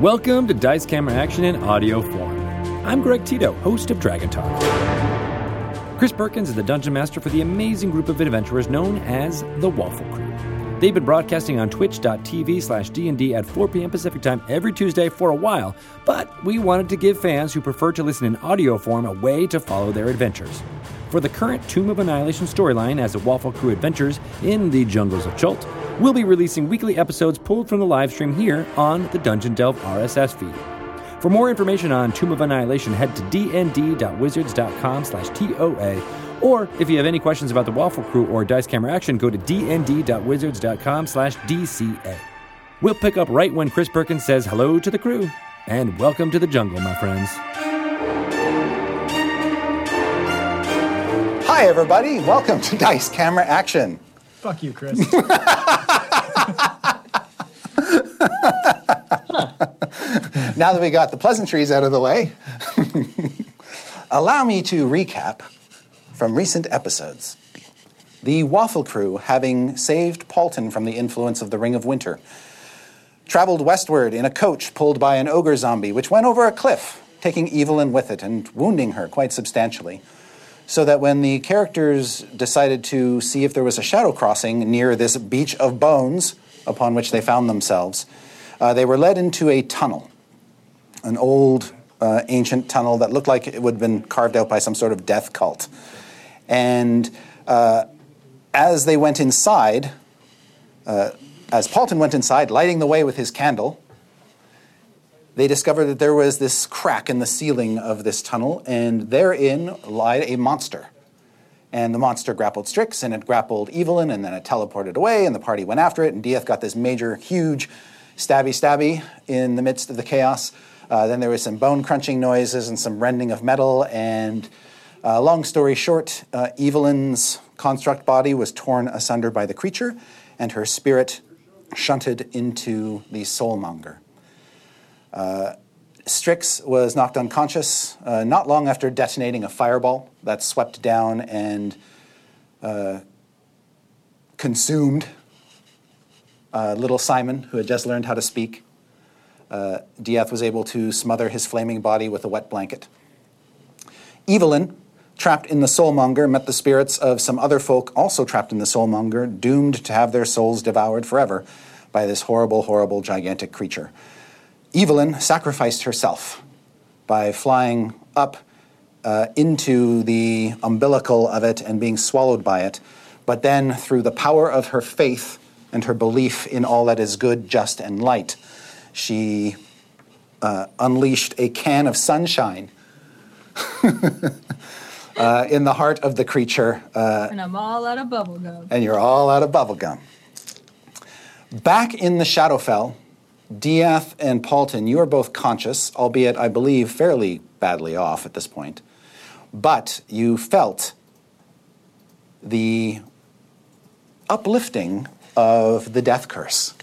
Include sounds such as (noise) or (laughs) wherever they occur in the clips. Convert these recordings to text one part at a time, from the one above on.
Welcome to Dice Camera Action in audio form. I'm Greg Tito, host of Dragon Talk. Chris Perkins is the dungeon master for the amazing group of adventurers known as the Waffle Crew. They've been broadcasting on twitch.tv slash D&D at 4 p.m. Pacific time every Tuesday for a while, but we wanted to give fans who prefer to listen in audio form a way to follow their adventures. For the current Tomb of Annihilation storyline as the Waffle Crew adventures in the jungles of Chult, we'll be releasing weekly episodes pulled from the live stream here on the Dungeon Delve RSS feed. For more information on Tomb of Annihilation, head to dnd.wizards.com slash TOA. Or if you have any questions about the Waffle Crew or Dice Camera Action, go to dnd.wizards.com slash DCA. We'll pick up right when Chris Perkins says hello to the crew. And welcome to the jungle, my friends. Hi, everybody. Welcome to Dice Camera Action. Fuck you, Chris. (laughs) Now that we got the pleasantries out of the way, (laughs) allow me to recap from recent episodes. The Waffle Crew, having saved Paulton from the influence of the Ring of Winter, traveled westward in a coach pulled by an ogre zombie, which went over a cliff, taking Evelyn with it and wounding her quite substantially. So that when the characters decided to see if there was a shadow crossing near this beach of bones upon which they found themselves, uh, they were led into a tunnel, an old uh, ancient tunnel that looked like it would have been carved out by some sort of death cult. And uh, as they went inside, uh, as Paulton went inside, lighting the way with his candle, they discovered that there was this crack in the ceiling of this tunnel, and therein lied a monster. And the monster grappled Strix, and it grappled Evelyn, and then it teleported away, and the party went after it, and Dieth got this major, huge stabby stabby in the midst of the chaos. Uh, then there was some bone crunching noises and some rending of metal, and uh, long story short, uh, Evelyn's construct body was torn asunder by the creature, and her spirit shunted into the soulmonger. Uh, Strix was knocked unconscious uh, not long after detonating a fireball that swept down and uh, consumed uh, little Simon, who had just learned how to speak. Uh, Dieth was able to smother his flaming body with a wet blanket. Evelyn, trapped in the soulmonger, met the spirits of some other folk also trapped in the soulmonger, doomed to have their souls devoured forever by this horrible, horrible, gigantic creature. Evelyn sacrificed herself by flying up uh, into the umbilical of it and being swallowed by it, but then through the power of her faith and her belief in all that is good, just, and light, she uh, unleashed a can of sunshine (laughs) uh, in the heart of the creature, uh, And I'm all out of bubble gum. and you're all out of bubblegum. Back in the Shadowfell, Diath and Paulton, you are both conscious, albeit, I believe, fairly badly off at this point. But you felt the uplifting of the death curse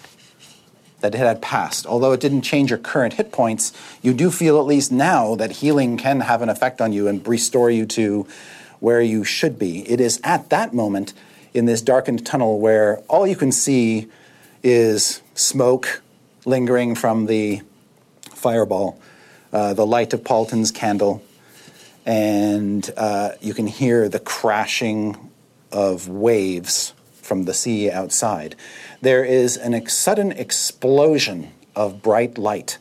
that it had passed. Although it didn't change your current hit points, you do feel at least now that healing can have an effect on you and restore you to where you should be. It is at that moment in this darkened tunnel where all you can see is smoke lingering from the fireball, uh, the light of Paulton's candle, and uh, you can hear the crashing of waves from the sea outside. There is a ex- sudden explosion of bright light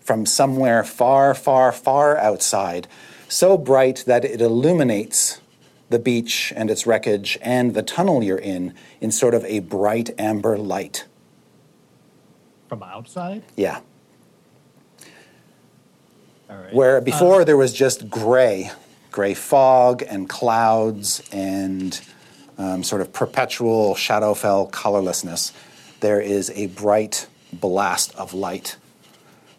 from somewhere far, far, far outside, so bright that it illuminates the beach and its wreckage and the tunnel you're in in sort of a bright amber light. From outside? Yeah. All right. Where before um, there was just gray, gray fog and clouds and um, sort of perpetual Shadowfell colorlessness, there is a bright blast of light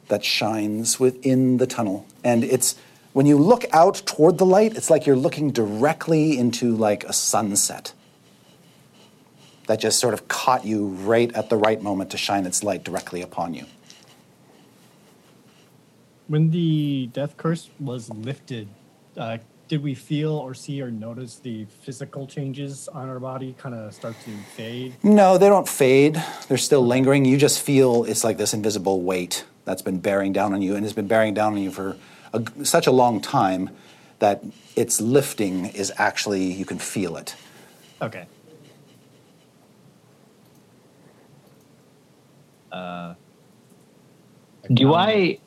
that shines within the tunnel. And it's when you look out toward the light, it's like you're looking directly into like a sunset that just sort of caught you right at the right moment to shine its light directly upon you. When the death curse was lifted, uh, did we feel or see or notice the physical changes on our body kind of start to fade? No, they don't fade. They're still lingering. You just feel it's like this invisible weight that's been bearing down on you and has been bearing down on you for a, such a long time that its lifting is actually, you can feel it. Okay. Uh, Do I?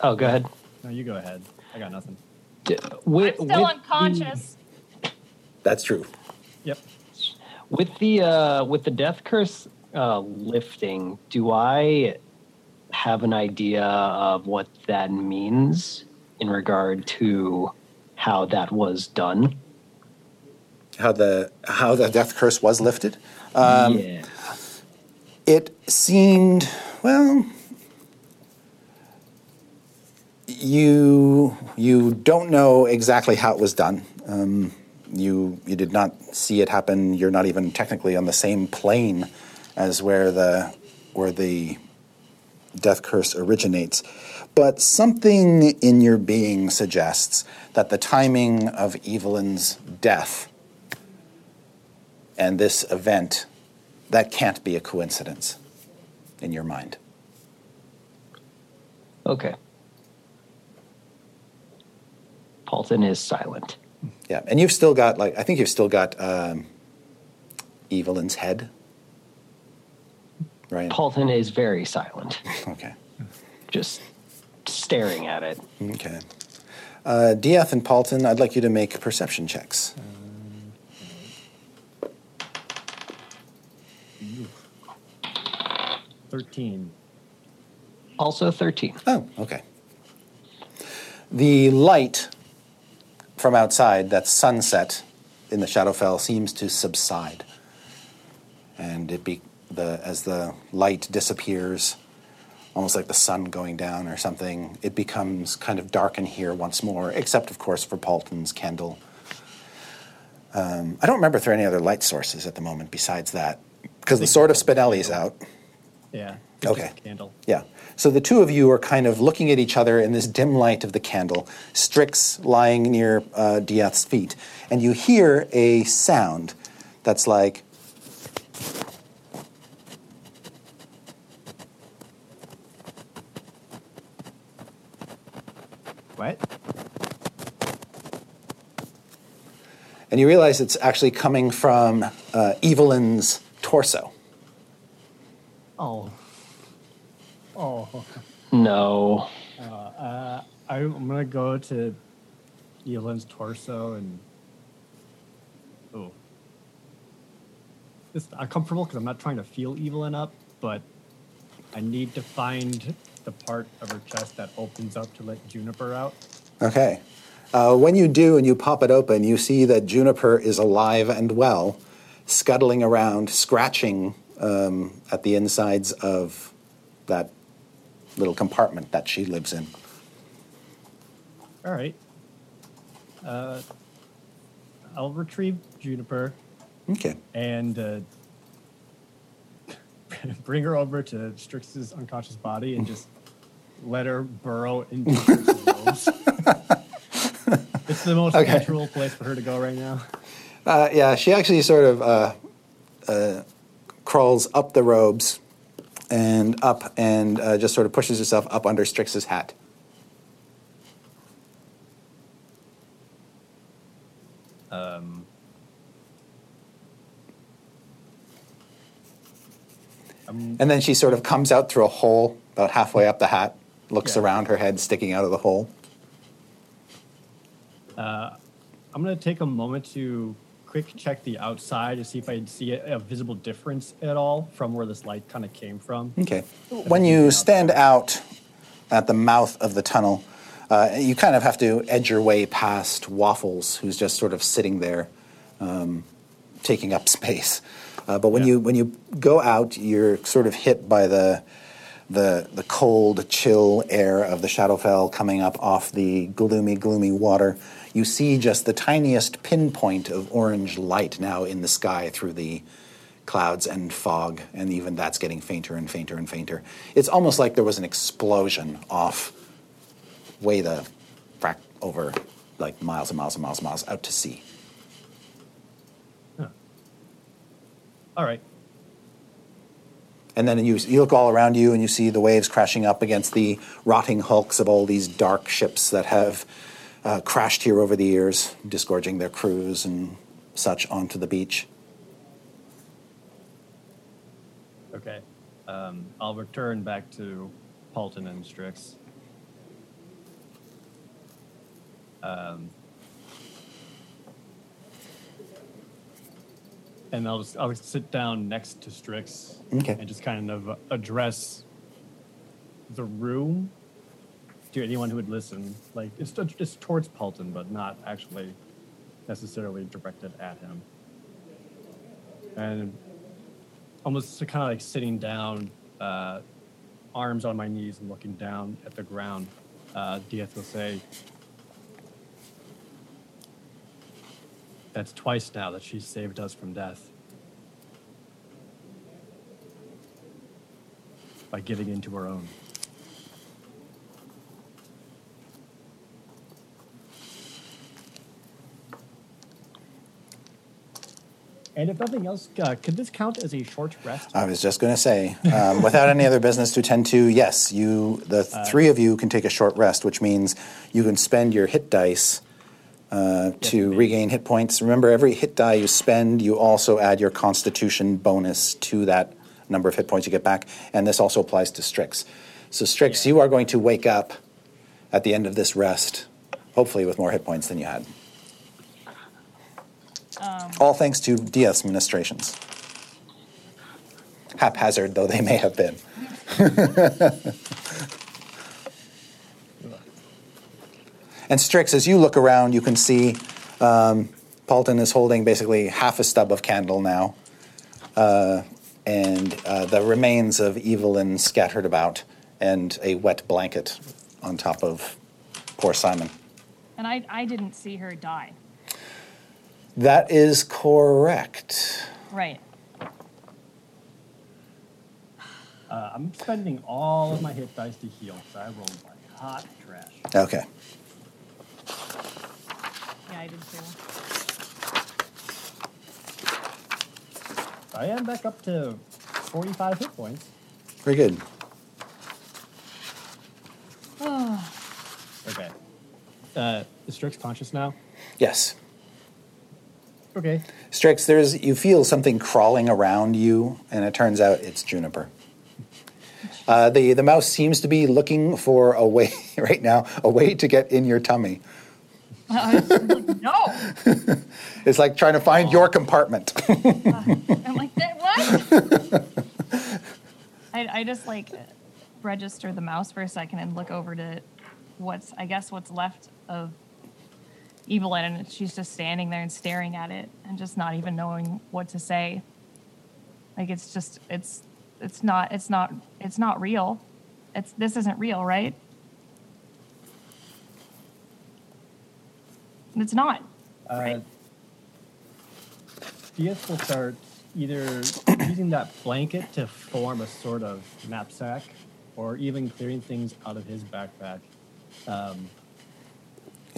Oh, go ahead. No, you go ahead. I got nothing. D- With, I'm still with unconscious. That's true. Yep. With the uh, with the death curse uh, lifting, do I have an idea of what that means in regard to how that was done? How the how the death curse was lifted. Um, yeah. It seemed well. You you don't know exactly how it was done. Um, you you did not see it happen. You're not even technically on the same plane as where the where the death curse originates. But something in your being suggests that the timing of Evelyn's death and this event that can't be a coincidence in your mind. Okay. Paulton is silent. Yeah, and you've still got like I think you've still got um, Evelyn's head, right? Paulton is very silent, (laughs) Okay, just staring at it. okay. Uh, Dieth and Paulton, I'd like you to make perception checks. 13. Also 13. Oh, okay. The light from outside, that sunset in the Shadowfell, seems to subside, and it be the as the light disappears, almost like the sun going down or something. It becomes kind of dark in here once more, except of course for Paulton's candle. Um, I don't remember if there are any other light sources at the moment besides that, because the sword of Spinelli is out. Yeah. Okay. Candle. Yeah. So the two of you are kind of looking at each other in this dim light of the candle, Strix lying near uh, Dieth's feet, and you hear a sound that's like, What? and you realize it's actually coming from uh, Evelyn's torso. Oh. Oh. No. Uh, I'm gonna go to Evelyn's torso and. Oh. It's uncomfortable because I'm not trying to feel Evelyn up, but I need to find the part of her chest that opens up to let Juniper out. Okay. Uh, when you do and you pop it open, you see that Juniper is alive and well, scuttling around, scratching um, at the insides of that little compartment that she lives in. All right. Uh, I'll retrieve Juniper Okay. and uh, (laughs) bring her over to Strix's unconscious body and just let her burrow into the robes. (laughs) it's the most Okay. natural place for her to go right now. Uh, yeah, she actually sort of uh, uh, crawls up the robes and up and uh, just sort of pushes herself up under Strix's hat. Um, And then she sort of comes out through a hole about halfway up the hat, looks Yeah. around, her head sticking out of the hole. I'm going to take a moment to quick check the outside to see if I see a, a visible difference at all from where this light kind of came from. Okay. When you stand out at the mouth of the tunnel, uh, you kind of have to edge your way past Waffles, who's just sort of sitting there, um, taking up (laughs) space. Uh, but when Yeah. you when you go out, you're sort of hit by the the the cold, chill air of the Shadowfell coming up off the gloomy, gloomy water. You see just the tiniest pinpoint of orange light now in the sky through the clouds and fog, and even that's getting fainter and fainter and fainter. It's almost like there was an explosion off way the frack over like miles and miles and miles and miles out to sea. All right. And then you, you look all around you and you see the waves crashing up against the rotting hulks of all these dark ships that have uh, crashed here over the years, disgorging their crews and such onto the beach. Okay. Um, I'll return back to Paulton and Strix. Um, and I'll just I'll sit down next to Strix Okay. and just kind of address the room to anyone who would listen. Like it's it's towards Paulton, but not actually necessarily directed at him. And almost kind of like sitting down, uh, arms on my knees and looking down at the ground. Uh, Dieth will say, That's twice now that she saved us from death. By giving into her own. And if nothing else, uh, could this count as a short rest? I was just going to say, um, without any other business to attend to, yes, you, the three of you can take a short rest, which means you can spend your hit dice uh, to me. regain hit points. Remember, every hit die you spend, you also add your Constitution bonus to that number of hit points you get back, and this also applies to Strix. So, Strix, Yeah. you are going to wake up at the end of this rest, hopefully with more hit points than you had. All thanks to Dieth's ministrations. Haphazard though they may have been. (laughs) and Strix, as you look around, you can see um, Paulton is holding basically half a stub of candle now, uh, and uh, the remains of Evelyn scattered about, and a wet blanket on top of poor Simon. And I, I didn't see her die. That is correct. Right. Uh, I'm spending all of my hit dice to heal, so I rolled like hot trash. Okay. Yeah, I did too. I am back up to 45 hit points. Very good. (sighs) Okay. Uh, is Strix conscious now? Yes. Okay. Strix, there's you feel something crawling around you, and it turns out it's Juniper. (laughs) Uh, the the mouse seems to be looking for a way (laughs) right now, a way to get in your tummy. Like, (laughs) no. It's like trying to find your compartment. I'm like, what? I, I just like register the mouse for a second and look over to what's, I guess, what's left of Evelyn, and she's just standing there and staring at it and just not even knowing what to say. Like it's just, it's, it's not, it's not, it's not real. It's this isn't real, right? It's not. Uh, Right. Dieth will start either using that blanket to form a sort of knapsack, or even clearing things out of his backpack. Um,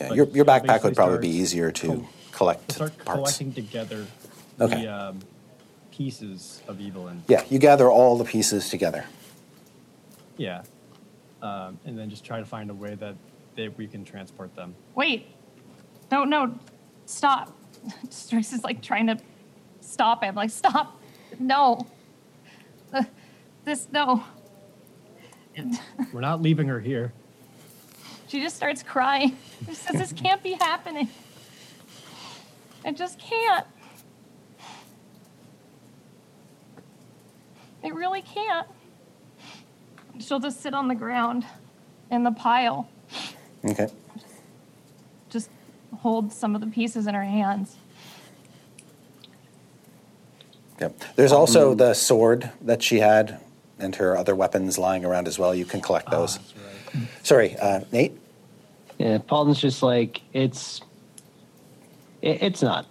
yeah, your your backpack would probably be easier to col- collect to start parts. collecting together Okay. the um, pieces of Evelyn. Yeah, you gather all the pieces together. Yeah. Um, and then just try to find a way that they, we can transport them. Wait. No, no. Stop. (laughs) Strix is like trying to stop him. Like, stop. No. Uh, (laughs) this, no. We're not leaving her here. She just starts crying. She says, This can't be happening. I just can't. It really can't. She'll just sit on the ground in the pile, Okay. just hold some of the pieces in her hands. Yep. There's also the sword that she had and her other weapons lying around as well. You can collect those. Ah, that's right. Sorry, uh, Nate. Yeah, Paulton's just like it's. It, it's not.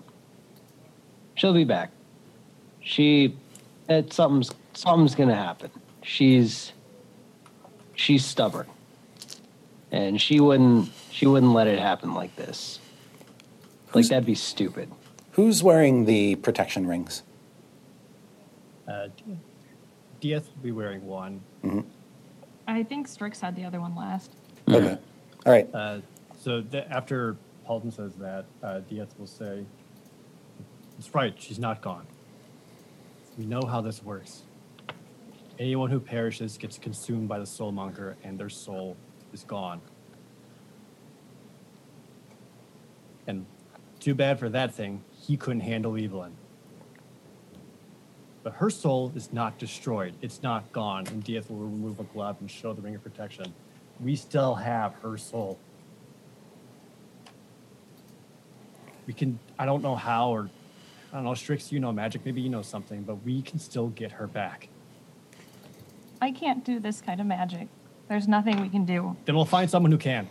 She'll be back. She, it, something's something's gonna happen. She's. She's stubborn, and she wouldn't She wouldn't let it happen like this. Like that'd be stupid. Who's wearing the protection rings? Uh, Dieth will be wearing one. I think Strix had the other one last. Okay. All right. Uh, so th- after Paulton says that, uh, Dieth will say, "That's right. She's not gone. We know how this works. Anyone who perishes gets consumed by the soulmonger, and their soul is gone. And too bad for that thing. He couldn't handle Evelyn." But her soul is not destroyed. It's not gone. And Dieth will remove a glove and show the ring of protection. We still have her soul. We can, I don't know how, or I don't know, Strix, you know magic, maybe you know something, but we can still get her back. I can't do this kind of magic. There's nothing we can do. Then we'll find someone who can.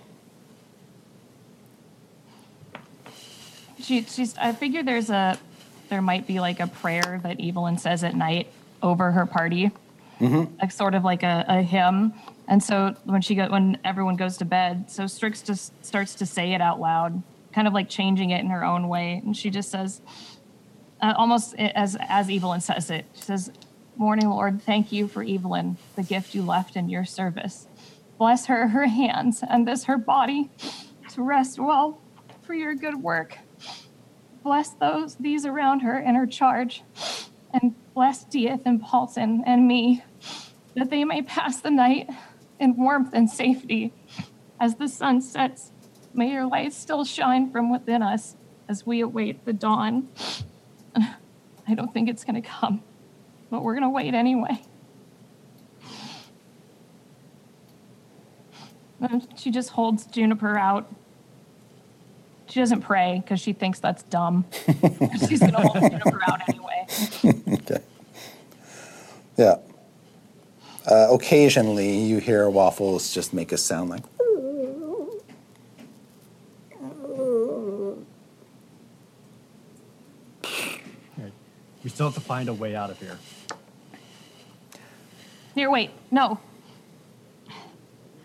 She, she's. I figure there's a, there might be like a prayer that Evelyn says at night over her party, mm-hmm. like sort of like a, a hymn. And so when she go, when everyone goes to bed, so Strix just starts to say it out loud, kind of like changing it in her own way, and she just says, uh, almost as as Evelyn says it. She says, "Morning, Lord, thank you for Evelyn, the gift you left in your service. Bless her, her hands, and this her body, to rest well for your good work. Bless those these around her in her charge, and bless Dieth and Paulton and me, that they may pass the night in warmth and safety. As the sun sets, may your light still shine from within us as we await the dawn." (sighs) I don't think it's going to come, but we're going to wait anyway. And she just holds Juniper out. She doesn't pray because she thinks that's dumb. (laughs) She's going to hold Juniper out anyway. (laughs) Okay. Yeah. Uh, occasionally, you hear waffles just make a sound like. Right. We still have to find a way out of here. Here, wait. No.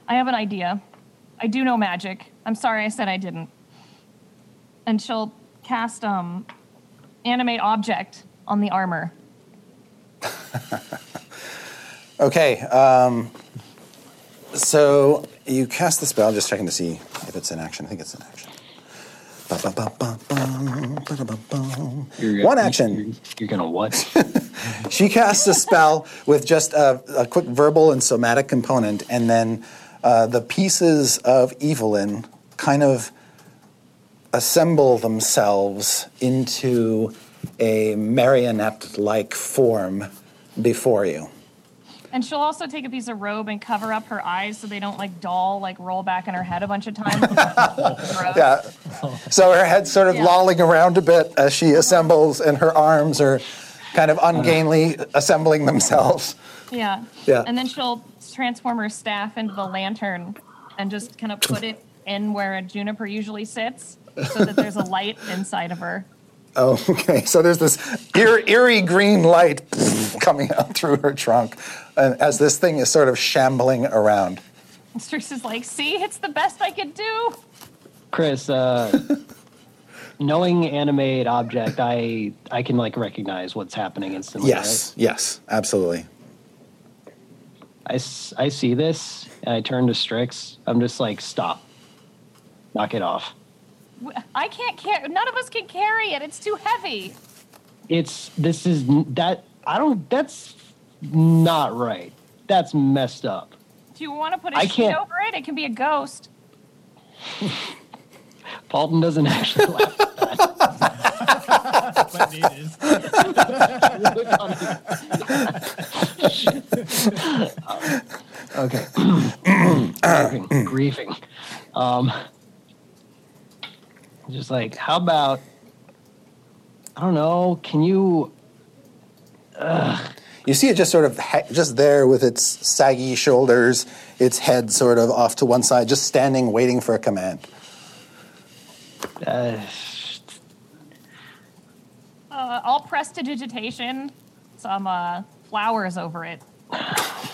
I have an idea. I do know magic. I'm sorry I said I didn't. And she'll cast um animate object on the armor. (laughs) Okay. Um, so you cast the spell. Just checking to see if it's in action. I think it's in action. You're- One action. You're, you're gonna what? (laughs) (laughs) She casts a spell with just a, a quick verbal and somatic component, and then uh, the pieces of Evelyn kind of assemble themselves into a marionette like form before you. And she'll also take a piece of robe and cover up her eyes so they don't like doll, like roll back in her head a bunch of times. (laughs) Yeah. So her head's sort of Yeah. lolling around a bit as she assembles, and her arms are kind of ungainly assembling themselves. Yeah. Yeah. And then she'll transform her staff into the lantern and just kind of put it in where a juniper usually sits so that there's a light inside of her. Oh, (laughs) okay. So there's this eerie green light (laughs) coming out through her trunk and as this thing is sort of shambling around. Strix is like, see, it's the best I could do. Chris, uh, (laughs) knowing animate object, I I can like recognize what's happening instantly. Yes, yes, absolutely. I, I, s- I see this and I turn to Strix. I'm just like, stop, knock it off. W- I can't carry. None of us can carry it. It's too heavy. It's this is that I don't. That's not right. That's messed up. Do you want to put a I sheet over it? It can be a ghost. (laughs) Paulton doesn't actually laugh. But it is. Okay. grieving, grieving. Um, just like, how about, I don't know, can you, You see it just sort of ha- just there with its saggy shoulders, its head sort of off to one side, just standing waiting for a command. uh, Uh, I'll prestidigitation some uh, flowers over it.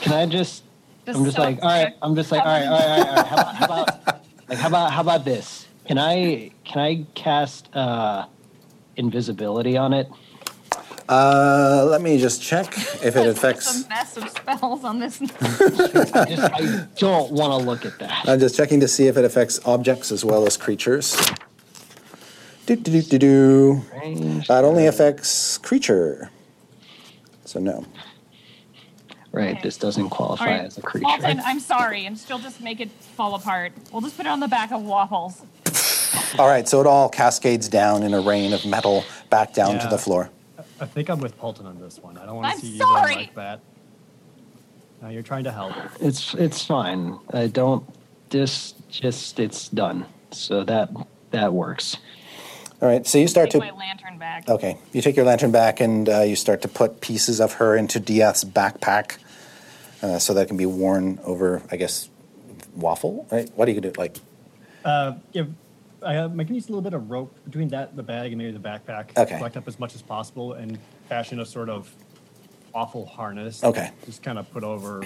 can I just, I'm just so like, all right, I'm just like, all right, all right, all right, all right. How about, how about like, how about how about this? Can I can I cast uh, invisibility on it? Uh, let me just check if it (laughs) affects. Some massive spells on this. (laughs) I just I don't want to look at that. I'm just checking to see if it affects objects as well as creatures. Do do do do do. Range. That only affects creature. So no. Right, Okay. this doesn't qualify right, as a creature. Alton, I'm sorry, and she'll just make it fall apart. We'll just put it on the back of waffles. All right, so it all cascades down in a rain of metal back down to the floor. I think I'm with Paulton on this one. I don't want to see you sorry. going like that. Now you're trying to help. It's it's fine. I don't just just it's done. So that that works. All right, so you start Take to. my lantern back. Okay, you take your lantern back and uh, you start to put pieces of her into Dieth's backpack uh, so that it can be worn over, I guess, waffle, right? What do you do? Like, Uh, give, I uh, can use a little bit of rope between that, the bag, and maybe the backpack. Okay. Collect up as much as possible and fashion a sort of waffle harness. Okay. Just kind of put over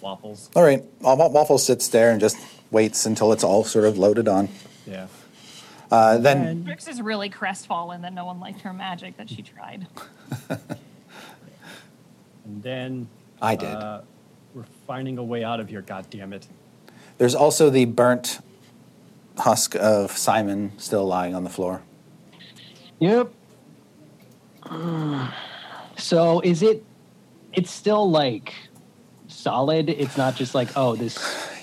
waffles. all right, Wa- Wa- Waffle sits there and just waits until it's all sort of loaded on. Yeah. Uh, then, And Strix is really crestfallen that no one liked her magic that she tried. (laughs) and then I did. Uh, we're finding a way out of here. God damn it! there's also the burnt husk of Simon still lying on the floor. Yep. So is it? It's still like solid. It's not just like oh this.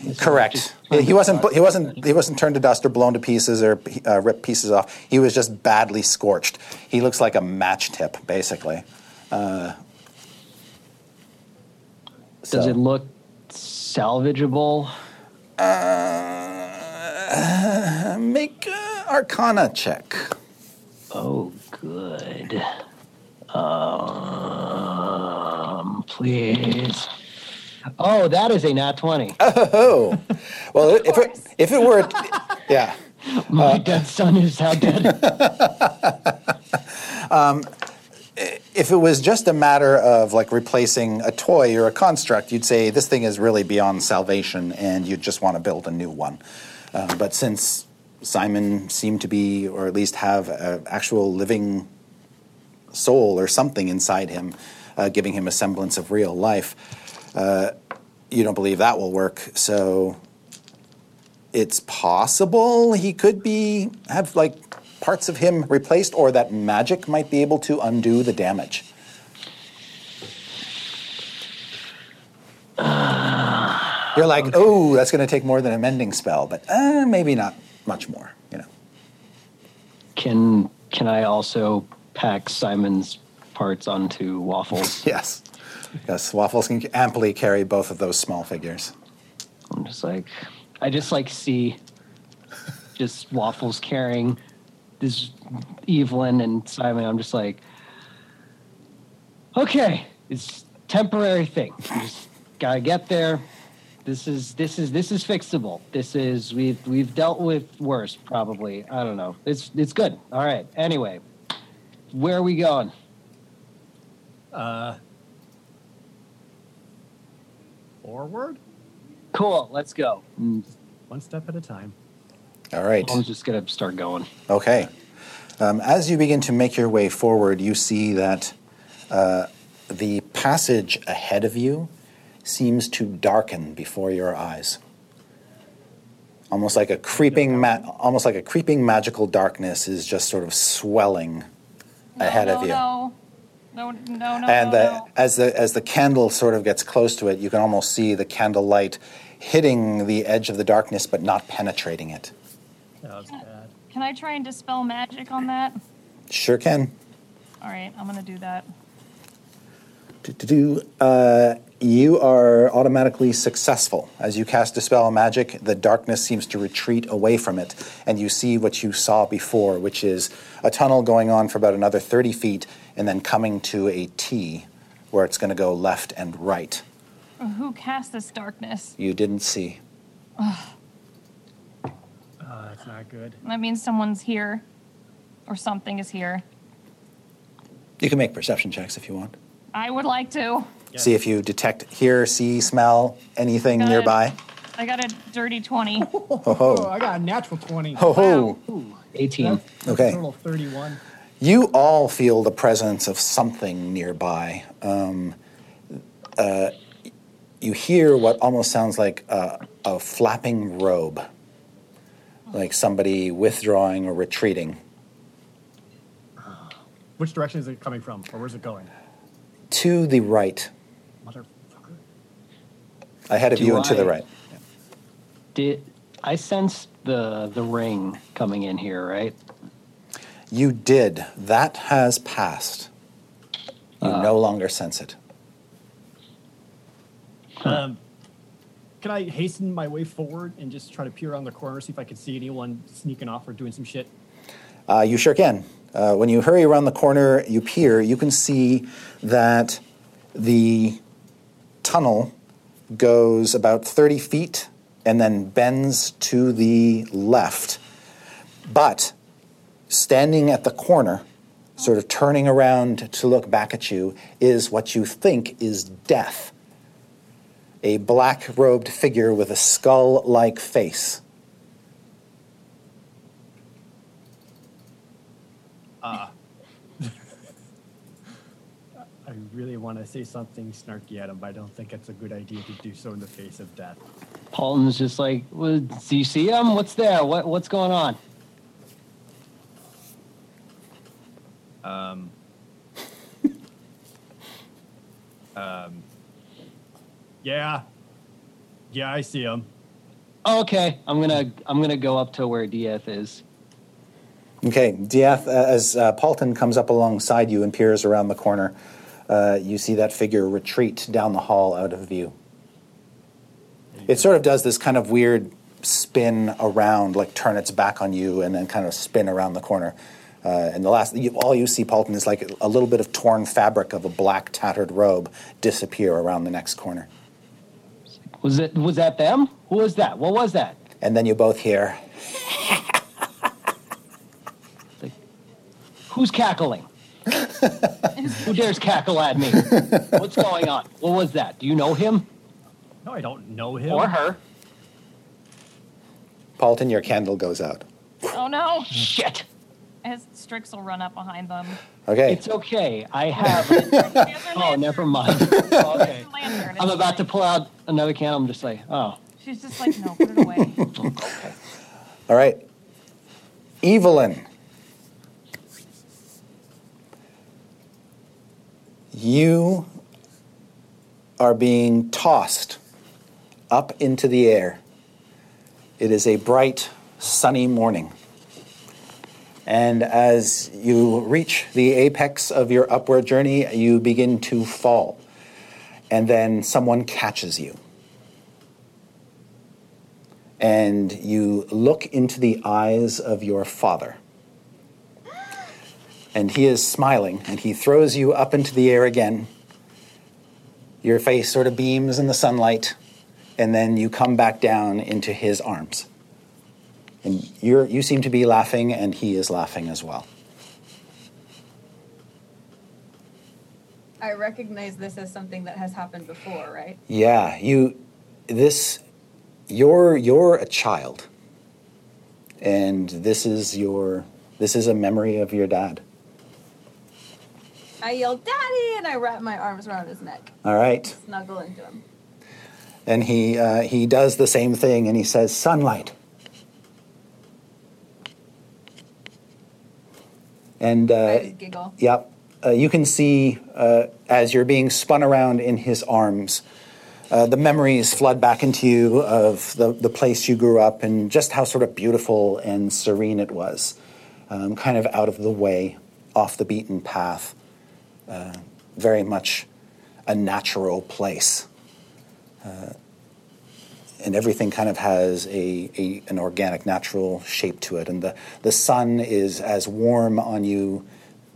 this Correct. He- wasn't. He wasn't. He wasn't turned to dust or blown to pieces or uh, ripped pieces off. He was just badly scorched. He looks like a match tip, basically. Uh, Does it look salvageable? Uh, Uh, make a Arcana check. Oh, good. Um, please. Oh, that is a nat twenty. Oh, well, if it, if it were, yeah. My uh, dead son is how dead. (laughs) Um, if it was just a matter of like replacing a toy or a construct, you'd say this thing is really beyond salvation, and you'd just want to build a new one. Uh, but since Simon seemed to be, or at least have, an actual living soul or something inside him, uh, giving him a semblance of real life, uh, you don't believe that will work. So it's possible he could be have like parts of him replaced, or that magic might be able to undo the damage. You're like, oh, that's going to take more than a mending spell, but uh, maybe not much more. You know. Can can I also pack Simon's parts onto waffles? (laughs) Yes. Yes, waffles can amply carry both of those small figures. I'm just like, I just like see just waffles carrying this Evelyn and Simon. I'm just like, okay, it's temporary thing. We just gotta get there. This is this is this is fixable. This is we've we've dealt with worse probably. I don't know. It's it's good. All right. Anyway, where are we going? Uh, forward, Cool. Let's go. Mm, one step at a time. All right. I'm just gonna start going. Okay. Um, as you begin to make your way forward, you see that uh, the passage ahead of you seems to darken before your eyes. Almost like a creeping, ma- almost like a creeping magical darkness is just sort of swelling No, ahead no, of you. No, no, no, no. and the, no. as the as the candle sort of gets close to it, you can almost see the candle light hitting the edge of the darkness, but not penetrating it. That was bad. Can I try and dispel magic on that? Sure can. All right, I'm gonna do that. Do-do-do. Uh, you are automatically successful. As you cast Dispel Magic, the darkness seems to retreat away from it, and you see what you saw before, which is a tunnel going on for about another 30 feet and then coming to a T where it's going to go left and right. Who cast this darkness? You didn't see. Oh, that's not good. That means someone's here, or something is here. You can make perception checks if you want. I would like to. Yeah. See if you detect, hear, see, smell anything Go nearby. I got a dirty 20. (laughs) Ho Oh. I got a natural 20. Ho ho. Ooh, 18. That's, that's Okay. total 31. You all feel the presence of something nearby. Um, uh, you hear what almost sounds like a, a flapping robe, like somebody withdrawing or retreating. Which direction is it coming from, or where's it going? To the right, Motherfucker. ahead of Do you and to the I- right. Did I sense the the ring coming in here, right? You did. That has passed. You no longer sense it. Um, can I hasten my way forward and just try to peer around the corner, see if I can see anyone sneaking off or doing some shit? Uh, you sure can. Uh, when you hurry around the corner, you peer, you can see that the tunnel goes about 30 feet and then bends to the left. But standing at the corner, sort of turning around to look back at you, is what you think is death. A black robed figure with a skull like face. I really want to say something snarky at him, but I don't think it's a good idea to do so in the face of death. Paulton's just like, well, do you see him? What's there? What what's going on? Um, (laughs) um, yeah, yeah, I see him. Oh, okay, I'm gonna I'm gonna go up to where Dieth is. Okay, Diath, uh, as uh, Paulton comes up alongside you and peers around the corner, uh, you see that figure retreat down the hall out of view. It sort of does this kind of weird spin around, like turn its back on you and then kind of spin around the corner. Uh, and the last, you, all you see, Paulton, is like a little bit of torn fabric of a black tattered robe disappear around the next corner. Was it was that them? Who was that? What was that? And then you both hear, Like, who's cackling? (laughs) Who dares cackle at me? What's going on? What was that? Do you know him No, I don't know him. or her? Paulton, your candle goes out. Oh no! Shit! As Strix will run up behind them. Okay. It's okay. I have. She has her oh, never mind. Oh, okay. Lantern, I'm it's about to fine. pull out another candle. I'm just like, oh. She's just like, no, put it away. (laughs) All right. Evelyn. You are being tossed up into the air. It is a bright, sunny morning. And as you reach the apex of your upward journey, you begin to fall. And then someone catches you and you look into the eyes of your father. And he is smiling, and he throws you up into the air again. Your face sort of beams in the sunlight, and then you come back down into his arms. And you're, you seem to be laughing, and he is laughing as well. I recognize this as something that has happened before, right? Yeah, you, this, you're, you're a child. And this is your, this is a memory of your dad. I yell, Daddy! And I wrap my arms around his neck, All right. snuggle into him. And he, uh, he does the same thing and he says, Sunlight. And, uh, giggle. yep, uh, you can see uh, as you're being spun around in his arms, uh, the memories flood back into you of the, the place you grew up and just how sort of beautiful and serene it was. Um, kind of out of the way, off the beaten path. Uh, very much a natural place and everything kind of has a, a an organic, natural shape to it. And the, the sun is as warm on you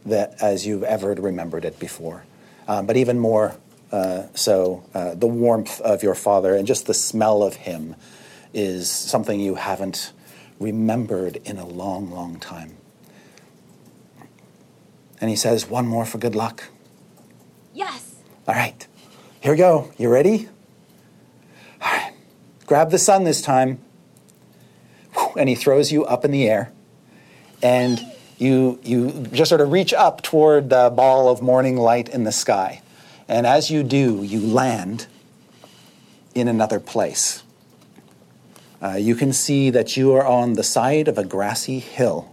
that as you've ever remembered it before. Um, but even more uh, so, uh, the warmth of your father and just the smell of him is something you haven't remembered in a long, long time. And he says, One more for good luck. Yes! All right, here we go. You ready? All right, grab the sun this time. And he throws you up in the air. And you, you just sort of reach up toward the ball of morning light in the sky. And as you do, you land in another place. Uh, you can see that you are on the side of a grassy hill.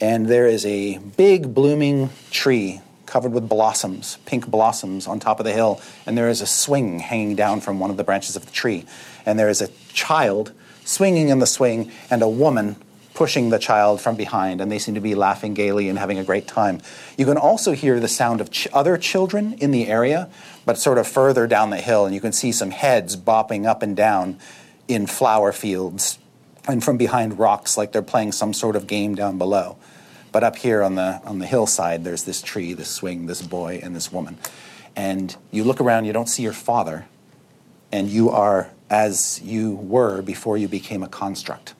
And there is a big blooming tree covered with blossoms, pink blossoms on top of the hill. And there is a swing hanging down from one of the branches of the tree. And there is a child swinging in the swing and a woman pushing the child from behind. And they seem to be laughing gaily and having a great time. You can also hear the sound of ch- other children in the area, but sort of further down the hill. And you can see some heads bopping up and down in flower fields and from behind rocks like they're playing some sort of game down below. But up here on the, on the hillside, there's this tree, this swing, this boy, and this woman. And you look around, you don't see your father, and you are as you were before you became a construct.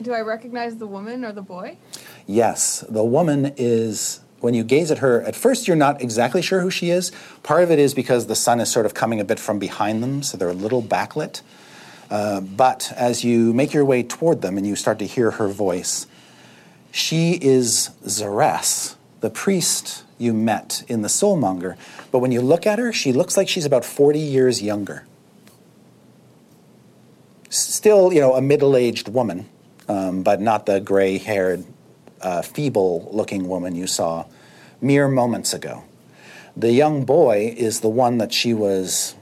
Do I recognize the woman or the boy? Yes, the woman is, when you gaze at her, at first you're not exactly sure who she is. Part of it is because the sun is sort of coming a bit from behind them, so they're a little backlit. Uh, but as you make your way toward them and you start to hear her voice, she is Zeres, the priest you met in the Soulmonger. But when you look at her, she looks like she's about 40 years younger. Still, you know, a middle aged woman, um, but not the gray haired, uh, feeble looking woman you saw mere moments ago. The young boy is the one that she was,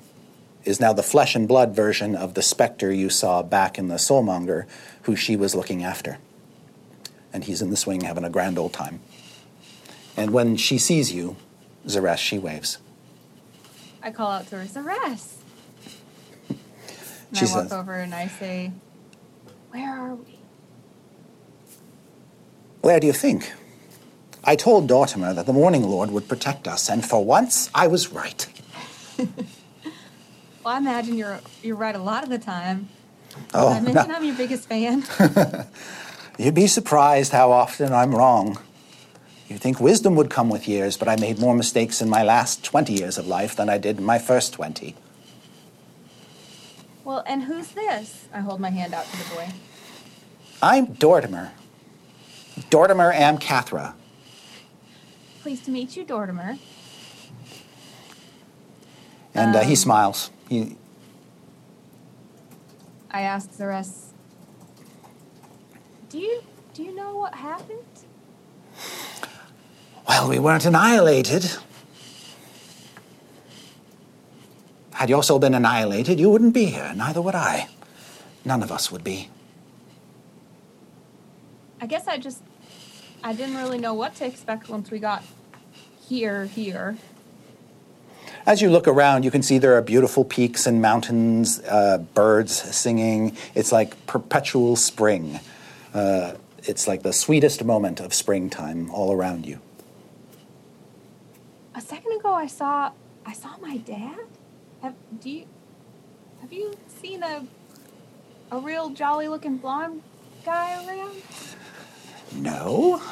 is now the flesh and blood version of the specter you saw back in the Soulmonger, who she was looking after. And he's in the swing having a grand old time. And when she sees you, Zeresh, she waves. I call out to her. And She I walk says- over and I say, Where are we? Where do you think? I told Dortimer that the Morning Lord would protect us, and for once I was right. (laughs) Well, I imagine you're you're right a lot of the time. Oh, I mentioned I'm your biggest fan. (laughs) You'd be surprised how often I'm wrong. You'd think wisdom would come with years, but I made more mistakes in my last 20 years of life than I did in my first 20. well, and who's this? I hold my hand out to the boy. I'm Dortimer. Dortimer Am Cathra. Pleased to meet you, Dortimer. And uh, he Um, smiles. He, I asked Zeres, Do you do you know what happened? well, we weren't annihilated. Had your soul been annihilated, you wouldn't be here. Neither would I. None of us would be. I guess I just I didn't really know what to expect once we got here here. As you look around, you can see there are beautiful peaks and mountains, uh, birds singing. It's like perpetual spring. Uh, it's like the sweetest moment of springtime all around you. A second ago I saw I saw my dad. Have do you have you seen a a real jolly looking blonde guy around? No.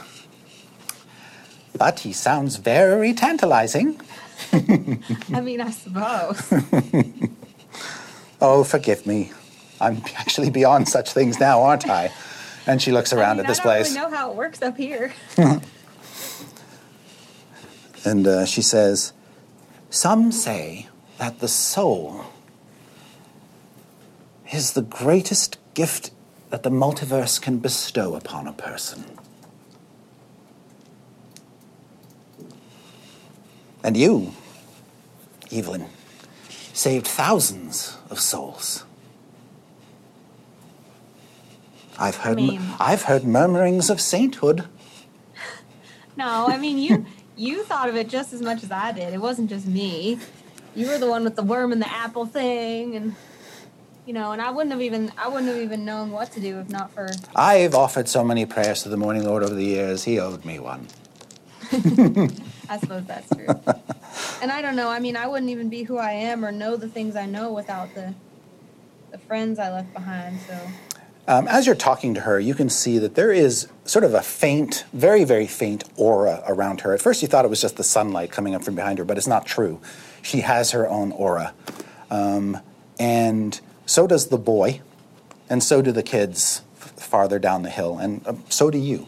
But he sounds very tantalizing. I mean I suppose. (laughs) Oh, forgive me. I'm actually beyond such things now, aren't I? And she looks around I mean, at this I don't place. really know how it works up here. (laughs) And uh, she says, Some say that the soul is the greatest gift that the multiverse can bestow upon a person. And you, Evelyn, saved thousands of souls. I've heard, mean- I've heard murmurings of sainthood. (laughs) No, I mean you you thought of it just as much as I did. It wasn't just me. You were the one with the worm and the apple thing and you know, and I wouldn't have even I wouldn't have even known what to do if not for I've offered so many prayers to the Morning Lord over the years, he owed me one. (laughs) I suppose that's true. (laughs) and I don't know. I mean, I wouldn't even be who I am or know the things I know without the the friends I left behind. So Um, as you're talking to her, you can see that there is sort of a faint, very, very faint aura around her. At first, you thought it was just the sunlight coming up from behind her, but it's not true. She has her own aura. Um, and so does the boy, and so do the kids f- farther down the hill, and uh, so do you.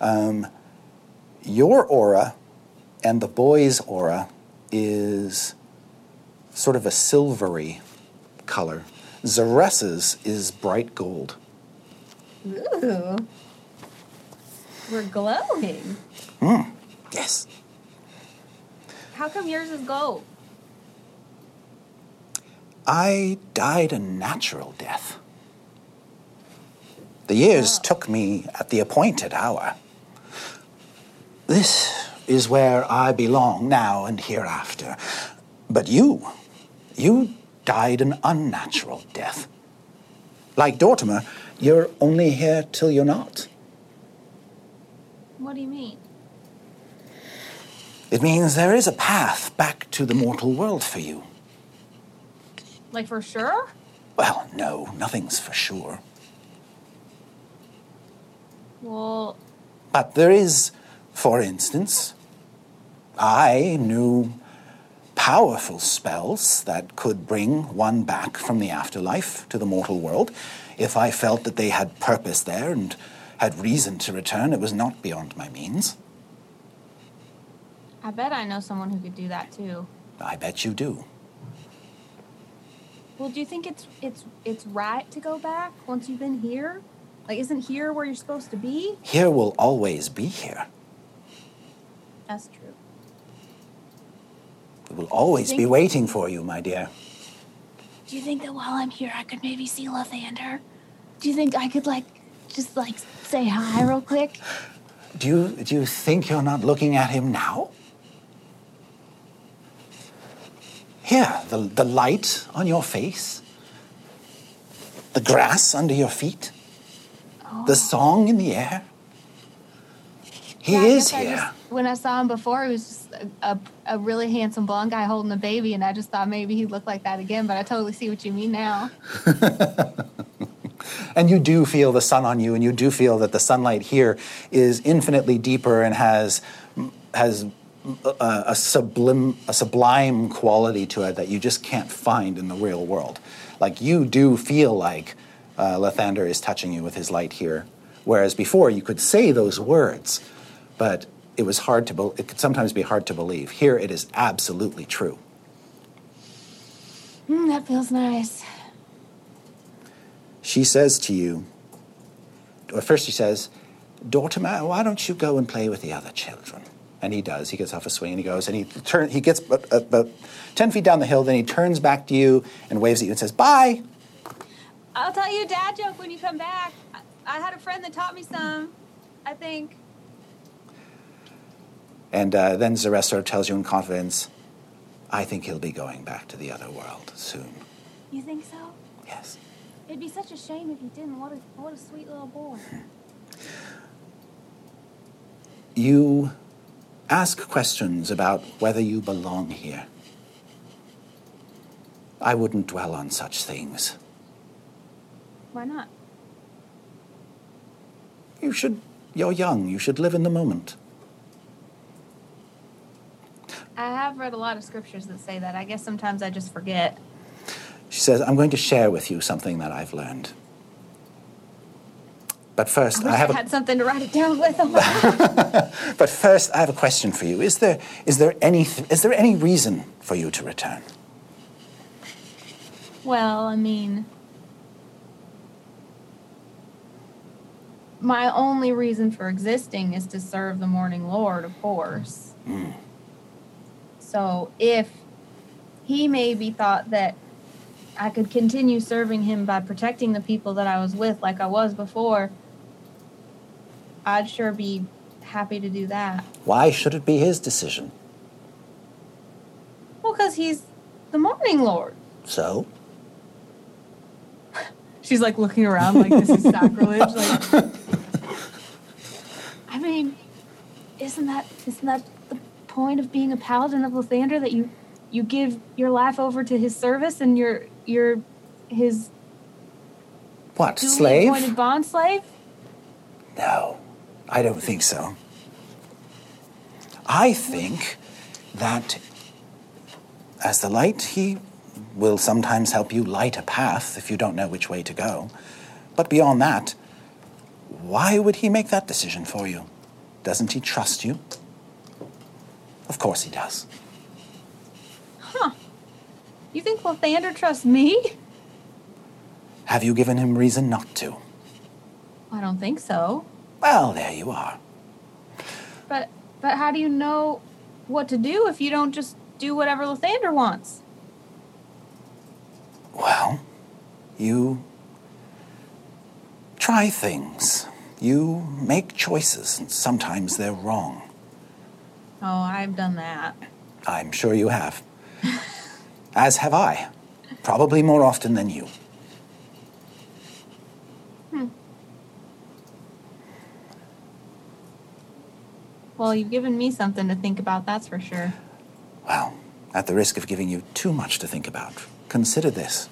Um, your aura and the boy's aura is sort of a silvery color. Zaressa's is bright gold. Ooh. We're glowing. Mmm, yes. How come yours is gold? I died a natural death. The years took me at the appointed hour. This is where I belong now and hereafter. But you, you died an unnatural death. Like Dortimer, you're only here till you're not. What do you mean? It means there is a path back to the mortal world for you. Like for sure? Well, no, nothing's for sure. Well, But there is, for instance, I knew powerful spells that could bring one back from the afterlife to the mortal world. If I felt that they had purpose there and had reason to return, it was not beyond my means. I bet I know someone who could do that too. I bet you do. Well, do you think it's it's it's right to go back once you've been here? Like, isn't here where you're supposed to be? Here will always be here. That's true. We will always be waiting for you, my dear. Do you think that while I'm here, I could maybe see Lathander? Do you think I could like just like say hi real quick? Do you, do you think you're not looking at him now? Here, the, the light on your face, the grass under your feet, the oh. song in the air. He Yeah, is here. just- when I saw him before, he was just a, a, a really handsome blonde guy holding a baby, and I just thought maybe he'd look like that again. But I totally see what you mean now. (laughs) And you do feel the sun on you, and you do feel that the sunlight here is infinitely deeper and has has a, a sublime a sublime quality to it that you just can't find in the real world. Like you do feel like uh, Lathander is touching you with his light here, whereas before you could say those words, but it was hard to. Be- it could sometimes be hard to believe. Here, it is absolutely true. Mm, that feels nice. she says to you, or first she says, Dortimer, why don't you go and play with the other children? And he does. He gets off a swing and he goes, and he turn, he gets about, about 10 feet down the hill, then he turns back to you and waves at you and says, Bye. I'll tell you a dad joke when you come back. I, I had a friend that taught me some. I think. And uh, then Zaressa tells you in confidence, I think he'll be going back to the other world soon. You think so? Yes. It'd be such a shame if he didn't. What a what a sweet little boy. (laughs) You ask questions about whether you belong here. I wouldn't dwell on such things. Why not? You should, you're young, you should live in the moment. I have read a lot of scriptures that say that. I guess sometimes I just forget. She says, I'm going to share with you something that I've learned. But I first, I I, have a, had something to write it down with. (laughs) But first, I have a question for you. Is there, is there any, is there any reason for you to return? well, I mean, my only reason for existing is to serve the Morning Lord, of course. Hmm. So if he maybe thought that I could continue serving him by protecting the people that I was with like I was before, I'd sure be happy to do that. Why should it be his decision? Well, because he's the Morning Lord. So? (laughs) She's like looking around like this is (laughs) sacrilege. Like, I mean, isn't that isn't that point of being a paladin of Lathander that you you give your life over to his service and you're you're his What, slave? appointed bond slave? No, I don't think so. I think that As the light, he will sometimes help you light a path if you don't know which way to go. But beyond that, why would he make that decision for you? Doesn't he trust you? Of course he does. Huh. You think Lathander trusts me? Have you given him reason not to? I don't think so. Well, there you are. But but how do you know what to do if you don't just do whatever Lathander wants? Well, you try things. You make choices, and sometimes they're wrong. Oh, I've done that. I'm sure you have. As have I. Probably more often than you. Hmm. Well, you've given me something to think about, that's for sure. Well, at the risk of giving you too much to think about, consider this.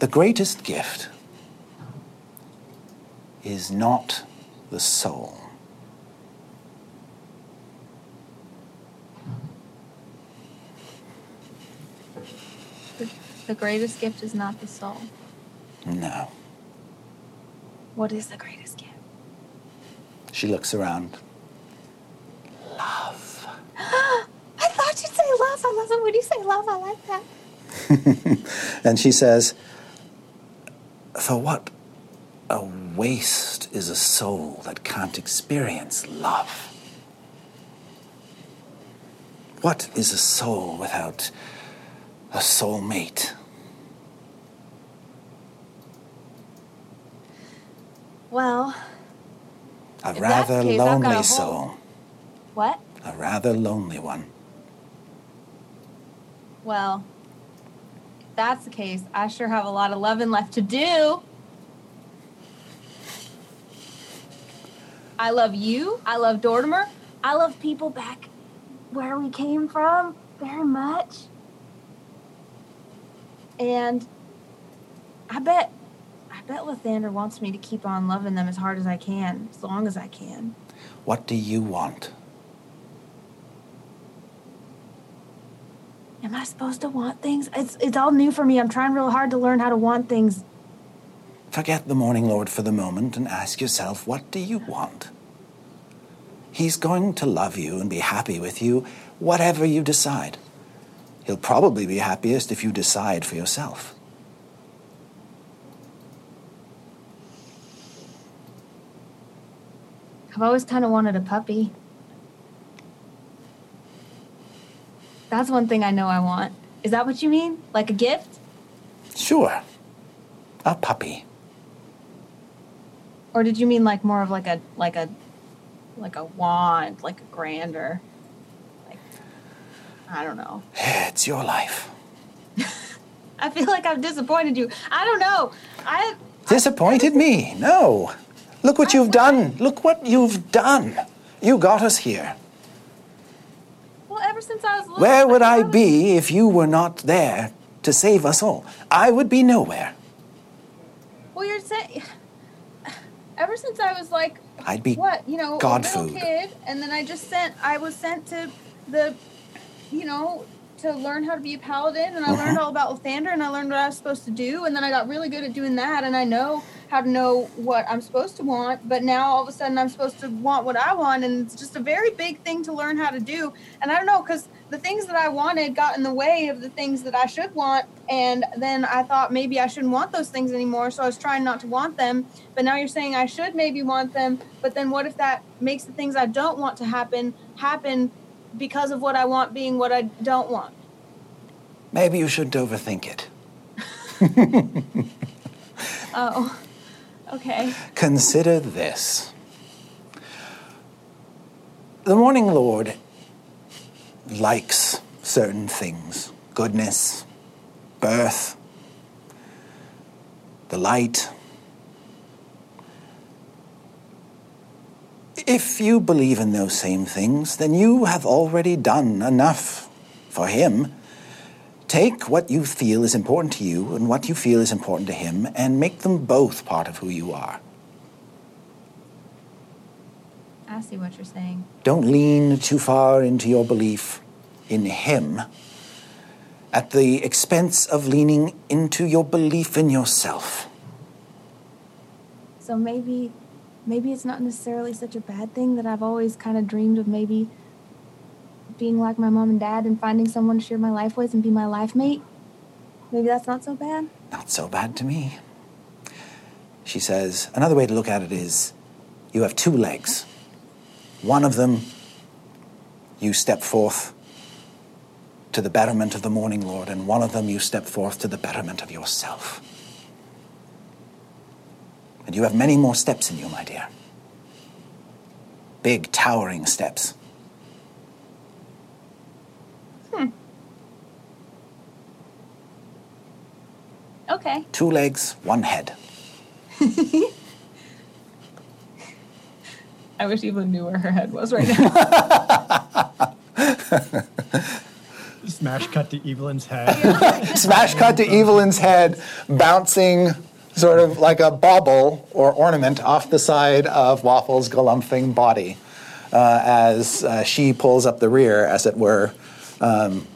The greatest gift is not the soul. The, the greatest gift is not the soul. No. What is the greatest gift? She looks around. Love. (gasps) I thought you'd say love. I love it when you say love. I like that. (laughs) And she says, For what a waste is a soul that can't experience love? What is a soul without a soulmate? Well, A rather case, a lonely whole- soul. what? A rather lonely one. Well, if that's the case, I sure have a lot of loving left to do. I love you. I love Dortimer. I love people back where we came from very much. And I bet I bet Lathander wants me to keep on loving them as hard as I can, as long as I can. What do you want? Am I supposed to want things? It's it's all new for me. I'm trying real hard to learn how to want things. Forget the Morning Lord for the moment and ask yourself, what do you want? He's going to love you and be happy with you, whatever you decide. He'll probably be happiest if you decide for yourself. I've always kind of wanted a puppy. That's one thing I know I want. Is that what you mean? Like a gift? Sure. A puppy. Or did you mean like more of like a like a like a wand, like a grander? Like I don't know. (sighs) It's your life. (laughs) I feel like I've disappointed you. I don't know. I Disappointed me? No. Look what you've done. Look what you've done. You got us here. well ever since I was little. Where would I was- be if you were not there to save us all? I would be nowhere. Well, you're saying. Ever since I was like, I'd be what you know, God a little food. kid, and then I just sent. I was sent to the, you know, to learn how to be a paladin, and I Mm-hmm. learned all about Lathander, and I learned what I was supposed to do, and then I got really good at doing that, and I know how to know what I'm supposed to want. But now all of a sudden, I'm supposed to want what I want, and it's just a very big thing to learn how to do. And I don't know, because the things that I wanted got in the way of the things that I should want, and then I thought maybe I shouldn't want those things anymore, so I was trying not to want them. But now you're saying I should maybe want them, but then what if that makes the things I don't want to happen happen because of what I want being what I don't want? Maybe you shouldn't overthink it. (laughs) Oh, okay. Consider this. The Morning Lord likes certain things goodness, birth, the light. If you believe in those same things, then you have already done enough for him. Take what you feel is important to you and what you feel is important to him and make them both part of who you are. I see what you're saying. Don't lean too far into your belief in him at the expense of leaning into your belief in yourself. So maybe, maybe it's not necessarily such a bad thing that I've always kind of dreamed of maybe being like my mom and dad and finding someone to share my life with and be my life mate. Maybe that's not so bad. Not so bad to me. She says, Another way to look at it is you have two legs. One of them, you step forth to the betterment of the morning Lord, and one of them, you step forth to the betterment of yourself. And you have many more steps in you, my dear. Big, towering steps. Hmm. Okay. Two legs, one head. (laughs) (laughs) I wish Evelyn knew where her head was right now. (laughs) Smash cut to Evelyn's head. (laughs) Smash cut to Evelyn's head, bouncing sort of like a bauble or ornament off the side of Waffle's galumphing body uh, as uh, she pulls up the rear, as it were, um,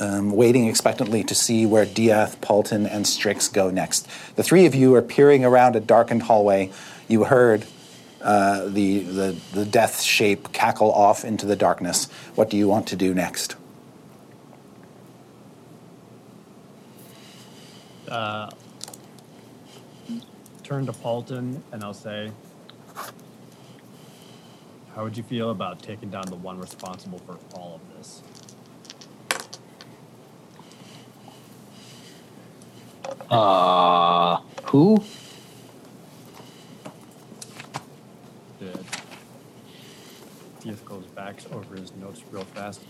um, waiting expectantly to see where Dieth, Paulton, and Strix go next. The three of you are peering around a darkened hallway. You heard uh, the, the, the death shape cackle off into the darkness. What do you want to do next? uh, turn to Paulton and I'll say, How would you feel about taking down the one responsible for all of this? Uh, who? Did Dieth goes back over his notes real fast.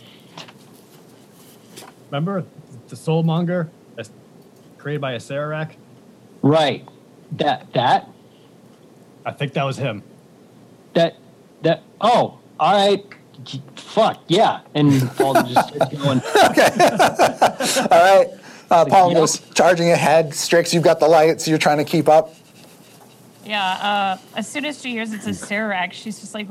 Remember the soulmonger that's created by Acererak? Right. That that I think that was him. that that. Oh, all right. Fuck yeah! And Paul just starts going. (laughs) Okay. (laughs) (laughs) all right. Uh, Paul Yep. goes charging ahead. Strix, you've got the lights. You're trying to keep up. Yeah, uh, as soon as she hears it's Acererak, she's just like,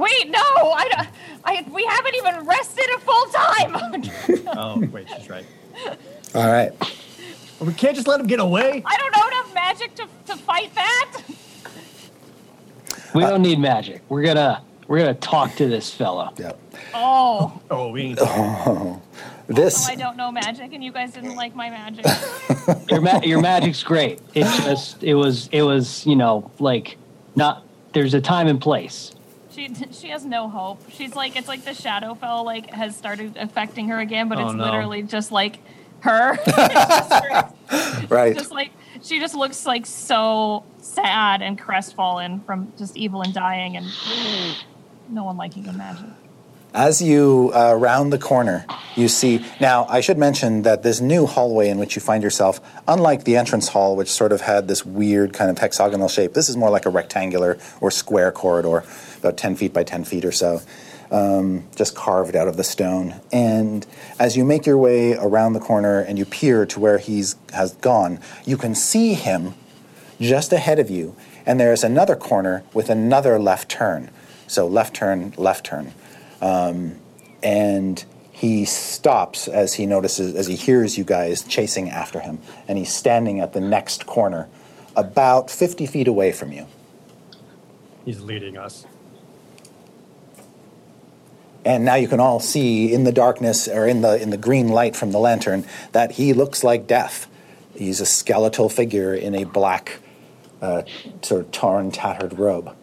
wait, no, I, don't- I, we haven't even rested a full time. (laughs) Oh, wait, she's right. All right. We can't just let him get away. I don't know enough magic to, to fight that. We don't need magic. We're gonna we're gonna talk to this fella. Yep. Oh, Oh, we ain't. Oh, this. Oh, I don't know magic, and you guys didn't like my magic. (laughs) Your ma- your magic's great. It just it was it was you know like not there's a time and place. She (laughs) she has no hope. She's like it's like the Shadowfell like has started affecting her again, but Oh, it's no. literally just like her. (laughs) Just- Right. just like she just looks like so sad and crestfallen from just evil and dying and no one liking the magic. As you uh, round the corner, you see. Now, I should mention that this new hallway in which you find yourself, unlike the entrance hall, which sort of had this weird kind of hexagonal shape, this is more like a rectangular or square corridor, about 10 feet by 10 feet or so, um, just carved out of the stone. And as you make your way around the corner and you peer to where he's has gone, you can see him just ahead of you, and there's another corner with another left turn. So left turn, left turn. Um, and he stops as he notices, as he hears you guys chasing after him, and he's standing at the next corner, about 50 feet away from you. He's leading us. And now you can all see in the darkness or in the in the green light from the lantern that he looks like death. He's a skeletal figure in a black, uh, sort of torn, tattered robe.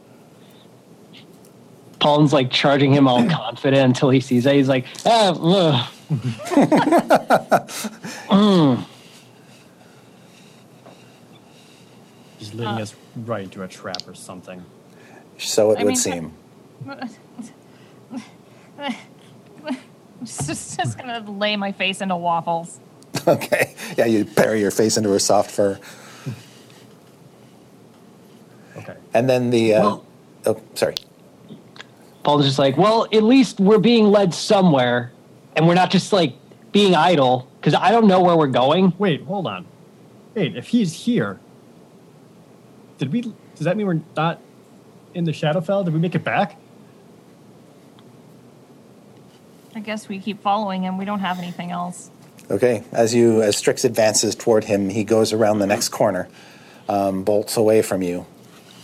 Paul's like charging him all (clears throat) confident until he sees that. He's like, ah, ugh. (laughs) He's leading us right into a trap or something. So it I would mean- seem. (laughs) just, just gonna lay my face into waffles. (laughs) Okay. Yeah, you bury your face into her soft fur. Okay. And then the. Uh, Well- oh, sorry. Paul's just like, well, at least we're being led somewhere, and we're not just like being idle because I don't know where we're going. Wait, hold on. Wait, if he's here, did we? Does that mean we're not in the Shadowfell? Did we make it back? I guess we keep following him. We don't have anything else. Okay, as you as Strix advances toward him, he goes around the next corner, um, bolts away from you,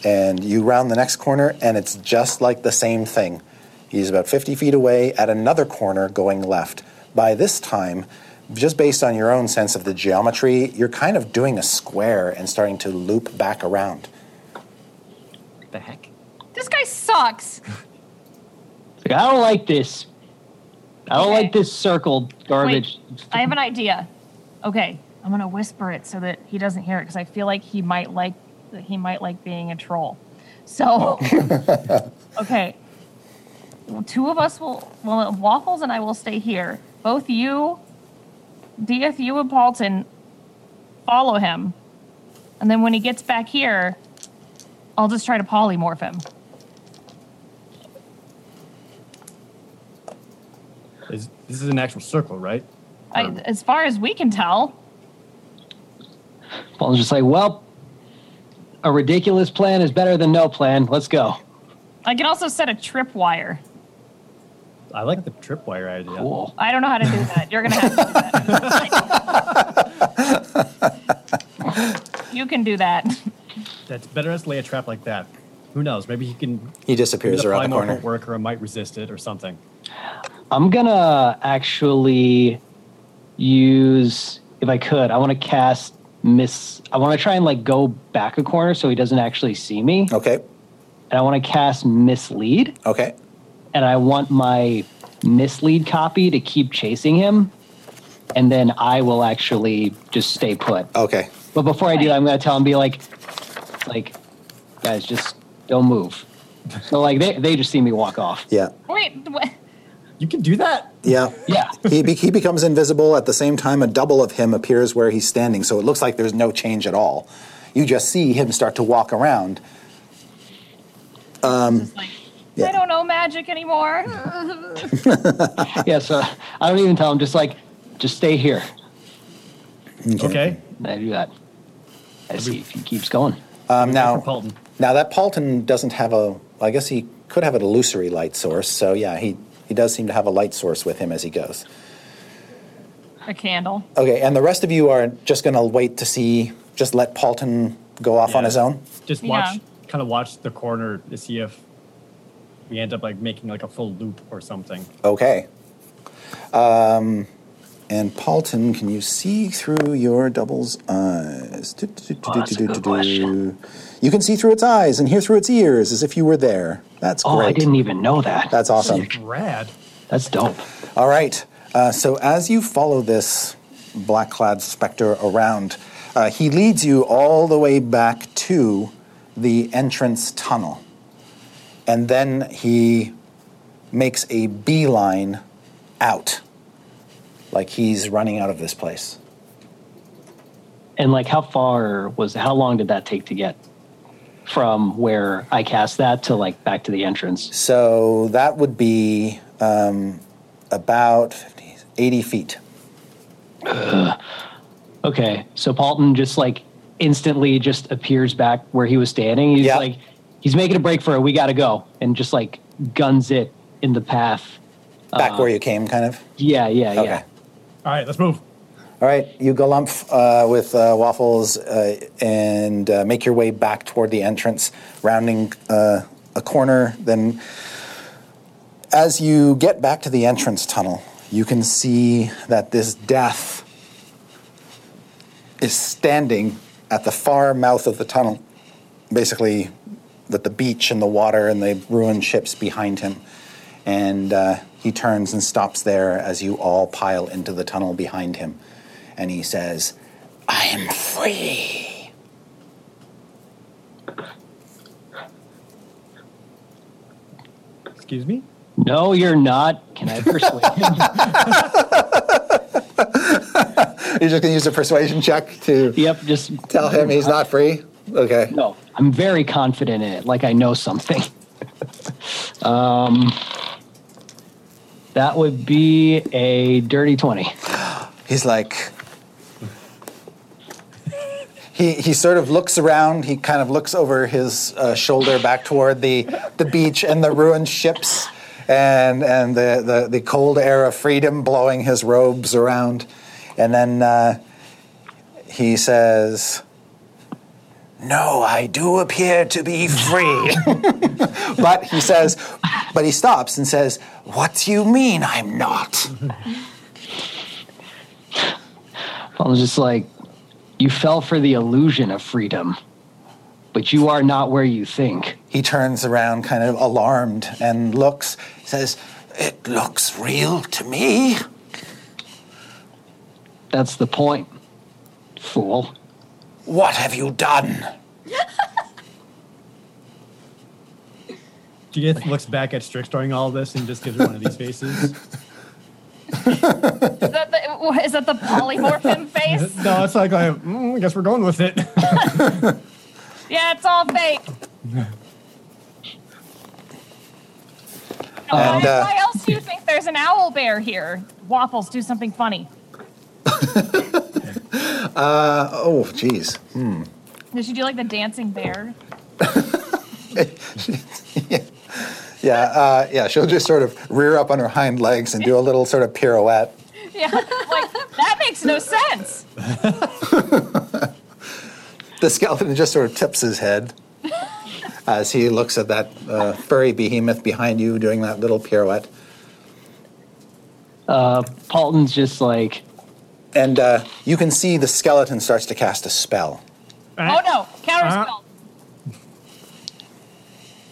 and you round the next corner, and it's just like the same thing. He's about 50 feet away at another corner going left. By this time, just based on your own sense of the geometry, you're kind of doing a square and starting to loop back around. The heck? This guy sucks. Like, (laughs) I don't like this. I don't Okay. like this circle garbage. I have an idea. Okay, I'm gonna whisper it so that he doesn't hear it because I feel like he might like that he might like being a troll. So, (laughs) okay, well, two of us will. Well, Waffles and I will stay here. Both you, Dieth, you and Paulton, follow him, and then when he gets back here, I'll just try to polymorph him. This is an actual circle, right? I, as far as we can tell, Paul's just like, well, a ridiculous plan is better than no plan. Let's go. I can also set a tripwire. I like the tripwire idea. Cool. I don't know how to do that. You're gonna have to do that. (laughs) you can do that. That's better as lay a trap like that. Who knows? Maybe he can. He disappears the around the polymorph corner. won't work, or it might resist it, or something. I'm gonna actually use, if I could, I want to cast miss. I want to try and like go back a corner so he doesn't actually see me, Okay, and I want to cast mislead, okay. and I want my mislead copy to keep chasing him, and then I will actually just stay put. Okay. But before I do that, I'm gonna tell him, be like, like, guys, just don't move. So like they they just see me walk off. Yeah. Wait, what? You can do that. Yeah. Yeah. he, be- he becomes invisible at the same time a double of him appears where he's standing so it looks like there's no change at all you just see him start to walk around Just like, yeah. I don't know magic anymore. (laughs) Yeah. So I don't even tell him. Just like, just stay here. Okay. And I do that. I see if he keeps going. um, now now that Paulton doesn't have a I guess he could have an illusory light source so yeah he he does seem to have a light source with him as he goes A candle. okay and the rest of you are just going to wait to see just let Paulton go off on his own Just watch, Yeah. kind of watch the corner to see if we end up like making like a full loop or something. Okay. Um, and Paulton, can you see through your double's eyes? Oh, that's a good question. You can see through its eyes and hear through its ears as if you were there. That's Oh, great. I didn't even know that. That's awesome. That's rad. That's dope. All right. Uh, so as you follow this black clad specter around, uh, he leads you all the way back to the entrance tunnel. And then he makes a beeline out, like he's running out of this place. And like, how far was? How long did that take to get from where I cast that to like back to the entrance? So that would be um, about 50, 80 feet. Okay, so Paulton just like instantly just appears back where he was standing. He's Yeah. like, he's making a break for it. We got to go, and just like guns it in the path. Back where you came, kind of. Yeah, yeah, Okay. yeah. All right, let's move. All right, you galumph uh, with uh, waffles uh, and uh, make your way back toward the entrance, rounding uh, a corner. Then, as you get back to the entrance tunnel, you can see that this death is standing at the far mouth of the tunnel, basically with the beach and the water and the ruined ships behind him. And uh, he turns and stops there as you all pile into the tunnel behind him. And he says, I am free. Excuse me. No, you're not. Can I persuade him? You're (laughs) just going to use a persuasion check to yep, just tell him he's not free? Okay. No, I'm very confident in it. Like I know something. (laughs) um, that would be a dirty twenty. He's like, he, he sort of looks around. He kind of looks over his uh, shoulder back toward the, the beach and the ruined ships and, and the, the, the cold air of freedom blowing his robes around. And then uh, he says, No, I do appear to be free. (laughs) but he says, but he stops and says, What do you mean I'm not? I was just like, you fell for the illusion of freedom, but you are not where you think. He turns around, kind of alarmed, and looks, says, It looks real to me. That's the point, fool. What have you done? Judith looks back at Strix during all this and just gives her one of these faces. Is that the, is that the polymorphin (laughs) face? no, it's like, like mm, I guess we're going with it. (laughs) Yeah, it's all fake. And, why, uh, why else do you think there's an owl bear here? Waffles, do something funny. (laughs) (laughs) Oh, geez. Did she do like the dancing bear? (laughs) Yeah, uh, yeah, she'll just sort of rear up on her hind legs and do a little sort of pirouette. (laughs) Yeah, like that makes no sense. The skeleton just sort of tips his head as he looks at that uh, furry behemoth behind you doing that little pirouette. Uh, Paulton's just like, And uh, you can see the skeleton starts to cast a spell. Oh no, counterspell.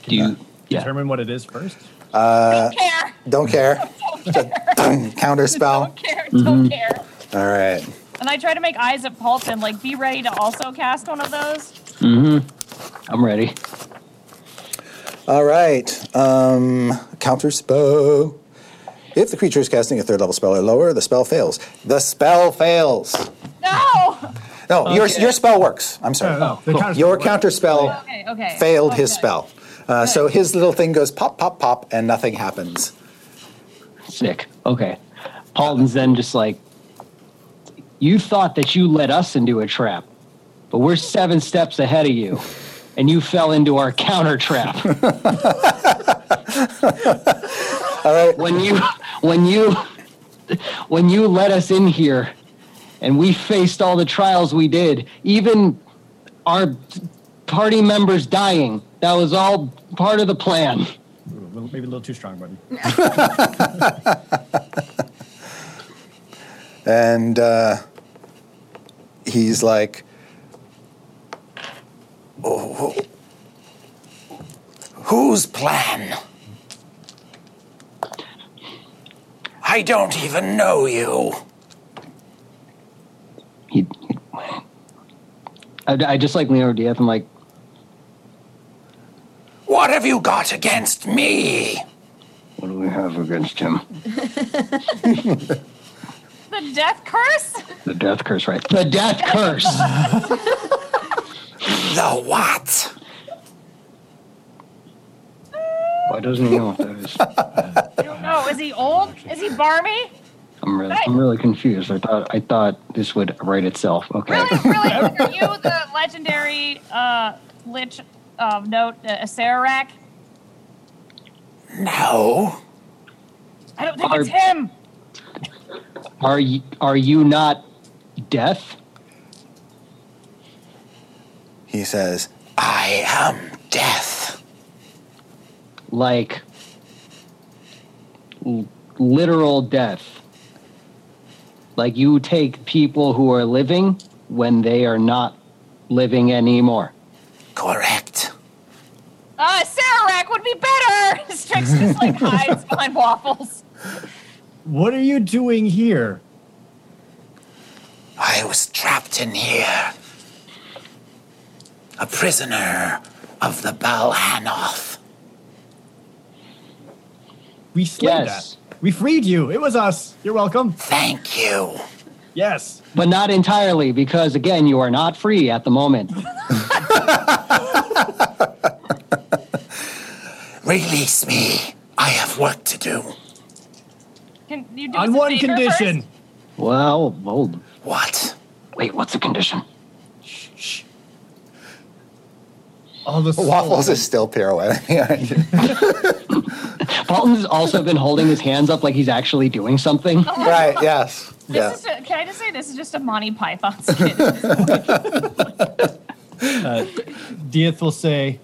do you, yeah. Determine what it is first. don't care. Don't care. (laughs) (laughs) Counter spell. Don't care. Don't care. All right. And I try to make eyes at Paulton, like be ready to also cast one of those. Mm-hmm. I'm ready. All right. Um, counter spell. If the creature is casting a third level spell or lower, the spell fails. The spell fails. No. No, your, your spell works. I'm sorry. No, no, the counter Your spell counter spell Okay. Okay. failed Oh, his good. spell. Uh, so his little thing goes pop, pop, pop, and nothing happens. Sick. Okay. Paulton's then just like, you thought that you led us into a trap, but we're seven steps ahead of you, and you fell into our counter trap. (laughs) All right. when you, when you, when you let us in here, and we faced all the trials we did, even our party members dying, that was all part of the plan. Ooh, a little- maybe a little too strong, buddy. (laughs) And uh, he's like, oh, whose plan? I don't even know you. He, he- I, I just like lean over. I'm like, What have you got against me? what do we have against him? (laughs) The death curse. The death curse, right? The death curse. (laughs) The what? Why doesn't he know what that is? I don't know. Is he old? Is he barmy? I'm really, I'm really confused. I thought, I thought this would write itself. Okay. Really, really? (laughs) Are you the legendary uh, lich of note, uh, Acererak? No. I don't think Are- it's him. Are you, are you not death? He says, I am death. Like l- literal death. Like you take people who are living when they are not living anymore. Correct. Uh, Acererak would be better. (laughs) Strix just like (laughs) hides behind waffles. What are you doing here? I was trapped in here. A prisoner of the Balhannoth. We slayed Yes. that. We freed you. It was us. You're welcome. Thank you. Yes. But not entirely, because again, you are not free at the moment. (laughs) Release me. I have work to do. Can you do On one condition. first? Well, hold. What? Wait, what's the condition? All the Waffles is still pirouetting behind (laughs) you. Paulton's (laughs) also been holding his hands up like he's actually doing something. (laughs) right, yes. This Yeah. is a, can I just say this is just a Monty Python skit? Uh, Dieth will say,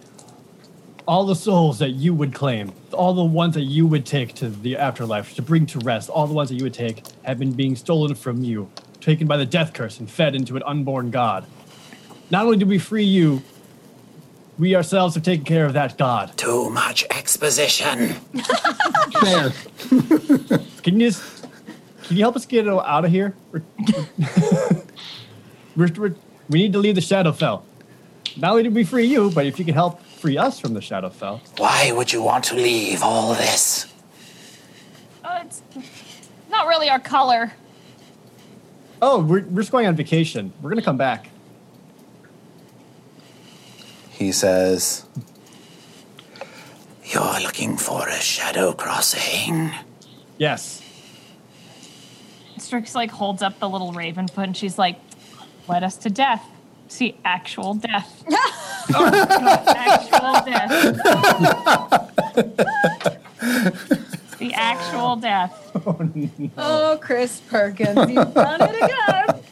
all the souls that you would claim, all the ones that you would take to the afterlife, to bring to rest, all the ones that you would take have been being stolen from you, taken by the death curse and fed into an unborn god. Not only do we free you, we ourselves have taken care of that god. Too much exposition. Fair. (laughs) Can you just, can you help us get out of here? We're, we're, we're, we need to leave the Shadowfell. Not only did we free you, but if you could help free us from the Shadowfell. Why would you want to leave all this? Uh, it's not really our color. Oh, we're, we're just going on vacation. We're going to come back. He says, You're looking for a shadow crossing. Yes. Strix like holds up the little raven foot and she's like, "Led us to death. See, actual death. (laughs) actual death. the actual death. Oh, no. oh, Chris Perkins, you've done it again.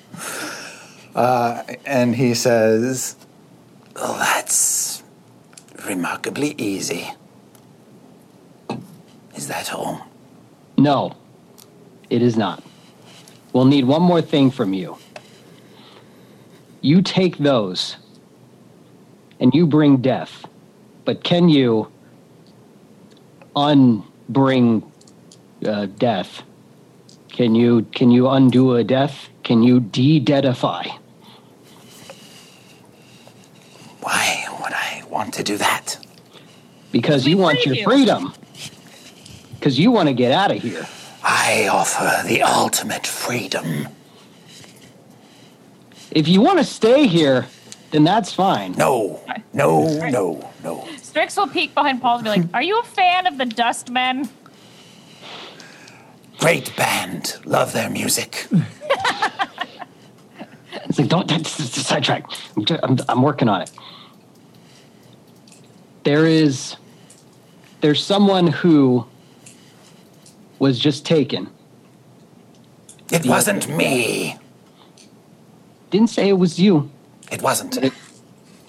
Uh, and he says, Oh, that's remarkably easy. Is that all? No, it is not. We'll need one more thing from you. You take those and you bring death, but can you unbring uh, death? Can you can you undo a death? Can you de-deathify? Why would I want to do that? Because We you want your you. freedom. Because you want to get out of here. I offer the ultimate freedom. If you want to stay here, then that's fine. No, no, no, no. Strix will peek behind Paul and be like, Are you a fan of the Dustmen? Great band. Love their music. It's like, don't, that's, that's a sidetrack. I'm, I'm, I'm working on it. There is, there's someone who was just taken. It wasn't me. Didn't say it was you. It wasn't.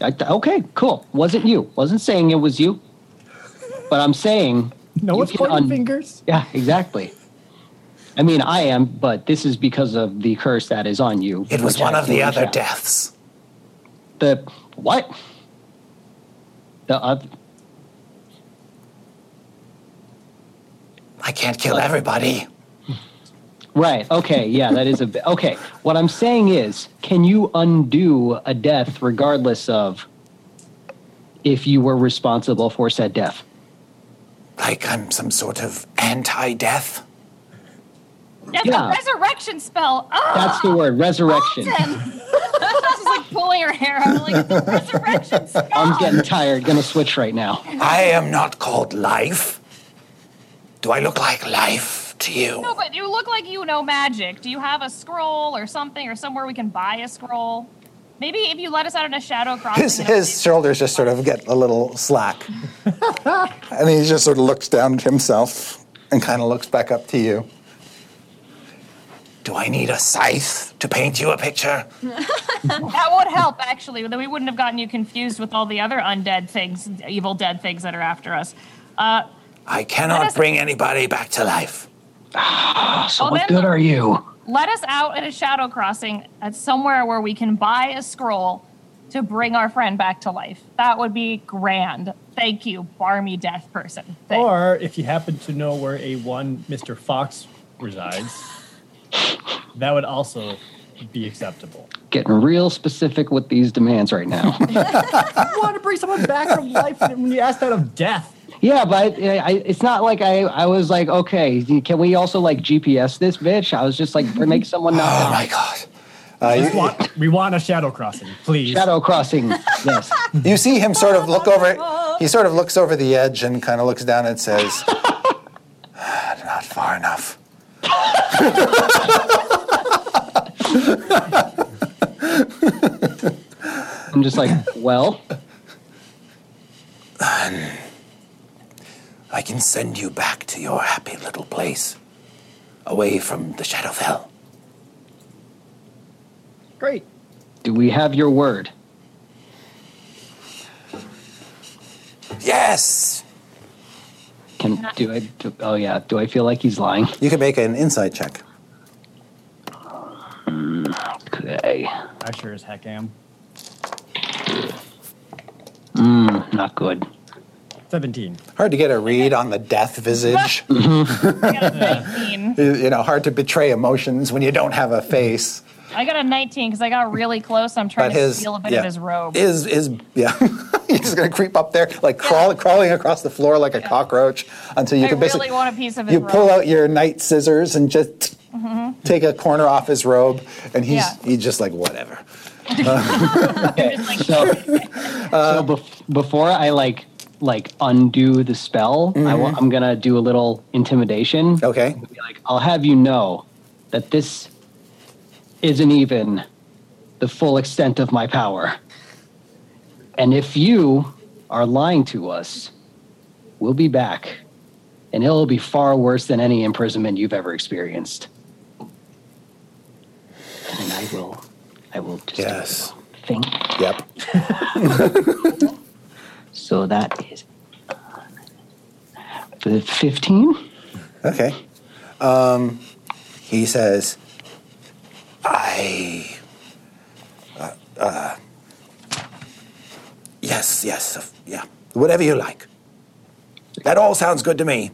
I, okay, cool. Wasn't you. Wasn't saying it was you. But I'm saying. No you one's pointing un- fingers. Yeah, exactly. I mean, I am, but this is because of the curse that is on you. It was one I of the other reach out. deaths. The what? The uh, I can't kill everybody. Right. Okay. Yeah, that is a bit. Okay. What I'm saying is, can you undo a death regardless of if you were responsible for said death? Like I'm some sort of anti death. That's Yeah. a resurrection spell. Oh, That's the word, resurrection. She's (laughs) like pulling her hair out. Like, it's a resurrection spell. I'm getting tired. Gonna switch right now. I am not called life. Do I look like life to you? No, but you look like you know magic. Do you have a scroll or something, or somewhere we can buy a scroll? Maybe if you let us out in a shadow crossing. His, his shoulders just sort of get a little slack. (laughs) and he just sort of looks down at himself and kind of looks back up to you. Do I need a scythe to paint you a picture? (laughs) that would help actually. Then we wouldn't have gotten you confused with all the other undead things, evil dead things that are after us. Uh, I cannot us- bring anybody back to life. So Oh, what good are you? let us out at a shadow crossing at somewhere where we can buy a scroll to bring our friend back to life. That would be grand. Thank you, barmy death person. Thank- Or if you happen to know where a one Mr. Fox resides, that would also be acceptable. Getting real specific with these demands right now. (laughs) You want to bring someone back from life when you ask that of death. yeah, but I, I, it's not like I, I was like, okay, can we also like GPS this bitch? I was just like, make someone not Oh die. my god. Uh, Just you, want, we want a shadow crossing, please. Shadow crossing. Yes. (laughs) you see him sort of look over, he sort of looks over the edge and kind of looks down and says, (laughs) Not far enough. I'm just like, well, I can send you back to your happy little place, away from the Shadowfell. great. Do we have your word? Yes! Can do I? Do, oh yeah. Do I feel like he's lying? You can make an insight check. Okay. I sure as heck am. Mm, not good. 17. Hard to get a read on the death visage. (laughs) I got a 19. (laughs) you know, hard to betray emotions when you don't have a face. I got a 19 because I got really close. I'm trying But to his steal a bit yeah, of his robe. Is is yeah. (laughs) He's gonna creep up there, like crawl, crawling across the floor like a cockroach until you I can basically really want a piece of his you robe. pull out your night scissors and just mm-hmm. take a corner off his robe, and he's Yeah. he's just like whatever. (laughs) I'm like, So, so bef- before I like like undo the spell, I wa- mm-hmm. I'm gonna do a little intimidation. Okay. Be like, I'll have you know that this isn't even the full extent of my power. And if you are lying to us, we'll be back. And it'll be far worse than any imprisonment you've ever experienced. And I will I will just Yes. think. Yep. (laughs) So that is uh, 15. Okay. Um, he says, I. Uh, uh, yes, yes, uh, yeah. Whatever you like. That all sounds good to me.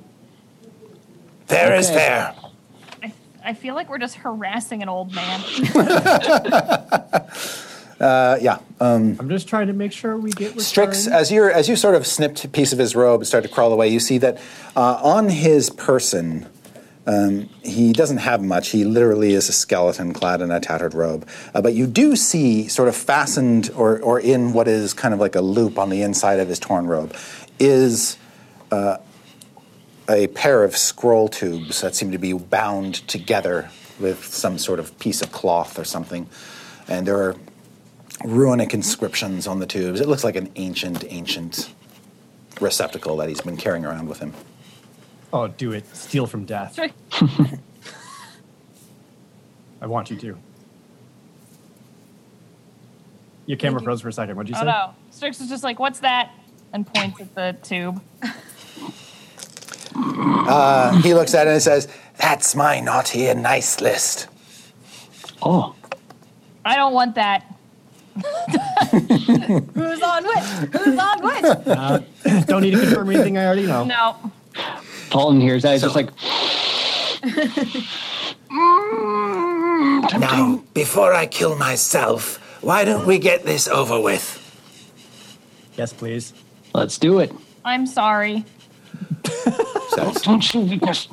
Fair is fair. I, I feel like we're just harassing an old man. (laughs) (laughs) Uh, yeah. I'm just trying to make sure we get Strix, as you as you sort of snipped a piece of his robe and started to crawl away, you see that uh, on his person, um, he doesn't have much. He literally is a skeleton clad in a tattered robe. Uh, but you do see, sort of fastened or or in what is kind of like a loop on the inside of his torn robe, is uh, a pair of scroll tubes that seem to be bound together with some sort of piece of cloth or something, and there are runic inscriptions on the tubes. It looks like an ancient, ancient receptacle that he's been carrying around with him. Oh, do it. Steal from death. (laughs) I want you to. Your camera you. froze for a second. What'd you Oh say? no. Strix is just like, what's that? And points at the tube. (laughs) Uh, he looks at it and says, That's my naughty and nice list. Oh, I don't want that. (laughs) Who's on which? Who's on which? Uh, don't need to confirm anything I already know. No. Paulton hears that. He's just like, Now, before I kill myself, why don't we get this over with? Yes, please. let's do it. I'm sorry. (laughs) Says, Don't you weakness.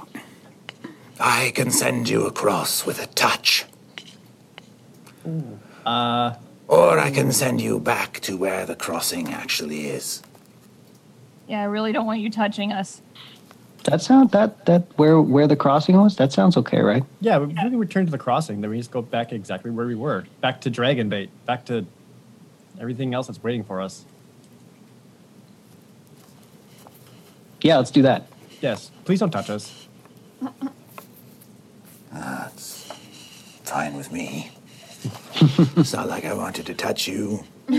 I can send you across with a touch. Uh, Or I can send you back to where the crossing actually is. Yeah, I really don't want you touching us. That sound that that where where the crossing was. That sounds okay, right? yeah, we we can return to the crossing. Then we just go back exactly where we were. Back to Dragonbait. Back to everything else that's waiting for us. Yeah, let's do that. Yes. Please don't touch us. That's fine with me. (laughs) it's not like I wanted to touch you. (laughs)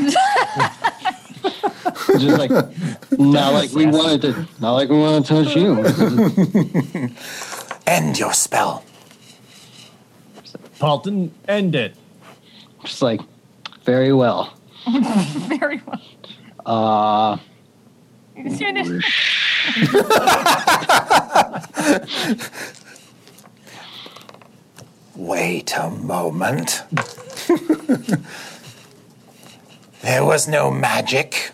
It's just like not like we wanted to, not like we want to touch you. (laughs) End your spell. Paulton, end it. Just like very well. (laughs) Very well. Uh, You see this? (laughs) Wait a moment. There was no magic.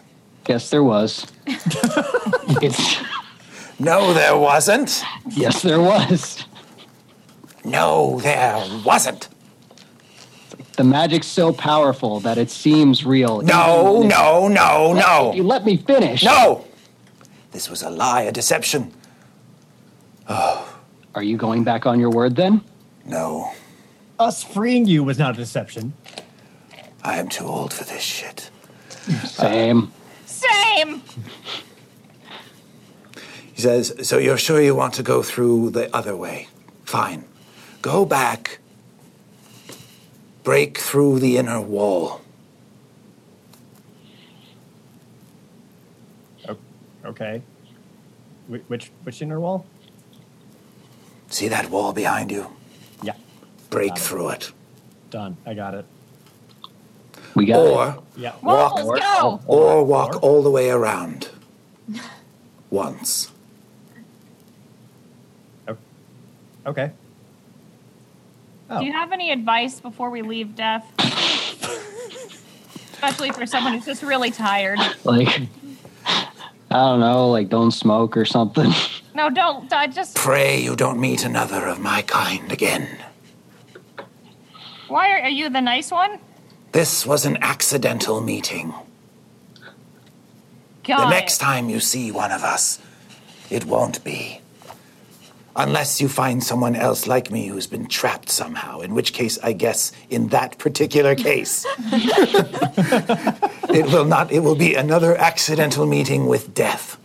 yes, there was. it's (laughs) No, there wasn't. yes, there was. No, there wasn't. The magic's so powerful that it seems real. No, no, when it- no, no, You let me finish. No! This was a lie, a deception. Oh. Are you going back on your word then? No, Us freeing you was not a deception. I am too old for this shit. Same. Same. He says, So you're sure you want to go through the other way? Fine. Go back. Break through the inner wall. O- Okay. Which which inner wall? See that wall behind you? Yeah. Break through it. Done. I got it. We got it. Or Yeah. Walk. Whoa, let's go. or walk all the way around. (laughs) Once. Oh. Okay. Oh. Do you oh. have any advice before we leave, Death? (laughs) Especially for someone who's just really tired. Like, I don't know, like don't smoke or something. (laughs) No, don't. I just. Pray you don't meet another of my kind again. Why are, are you the nice one? This was an accidental meeting. God. The next time you see one of us, it won't be. Unless you find someone else like me who's been trapped somehow, in which case, I guess, in that particular case, (laughs) it will not, it will be another accidental meeting with death.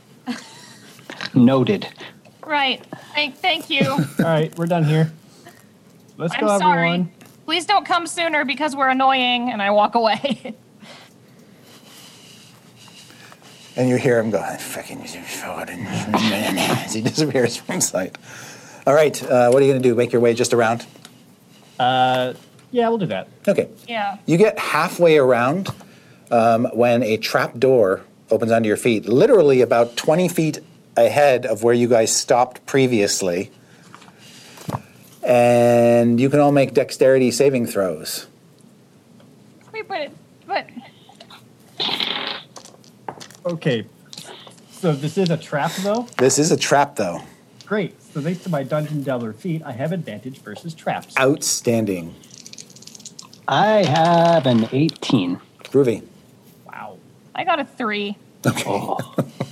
Noted. Right. Thank, thank you. All right, we're done here. Let's I'm go, sorry. everyone. Please don't come sooner because we're annoying, and I walk away. (laughs) And you hear him go, fucking forward, and as he disappears from sight. All right, uh, what are you going to do? Make your way just around? Uh, yeah, we'll do that. Okay. yeah. You get halfway around um, when a trap door opens onto your feet, literally about 20 feet ahead of where you guys stopped previously. And you can all make dexterity saving throws. Wait, but it, but Okay. So this is a trap, though. This is a trap, though. Great. So thanks to my dungeon delver feat, I have advantage versus traps. Outstanding. I have an 18. Groovy. Wow. I got a three. Oh, (laughs)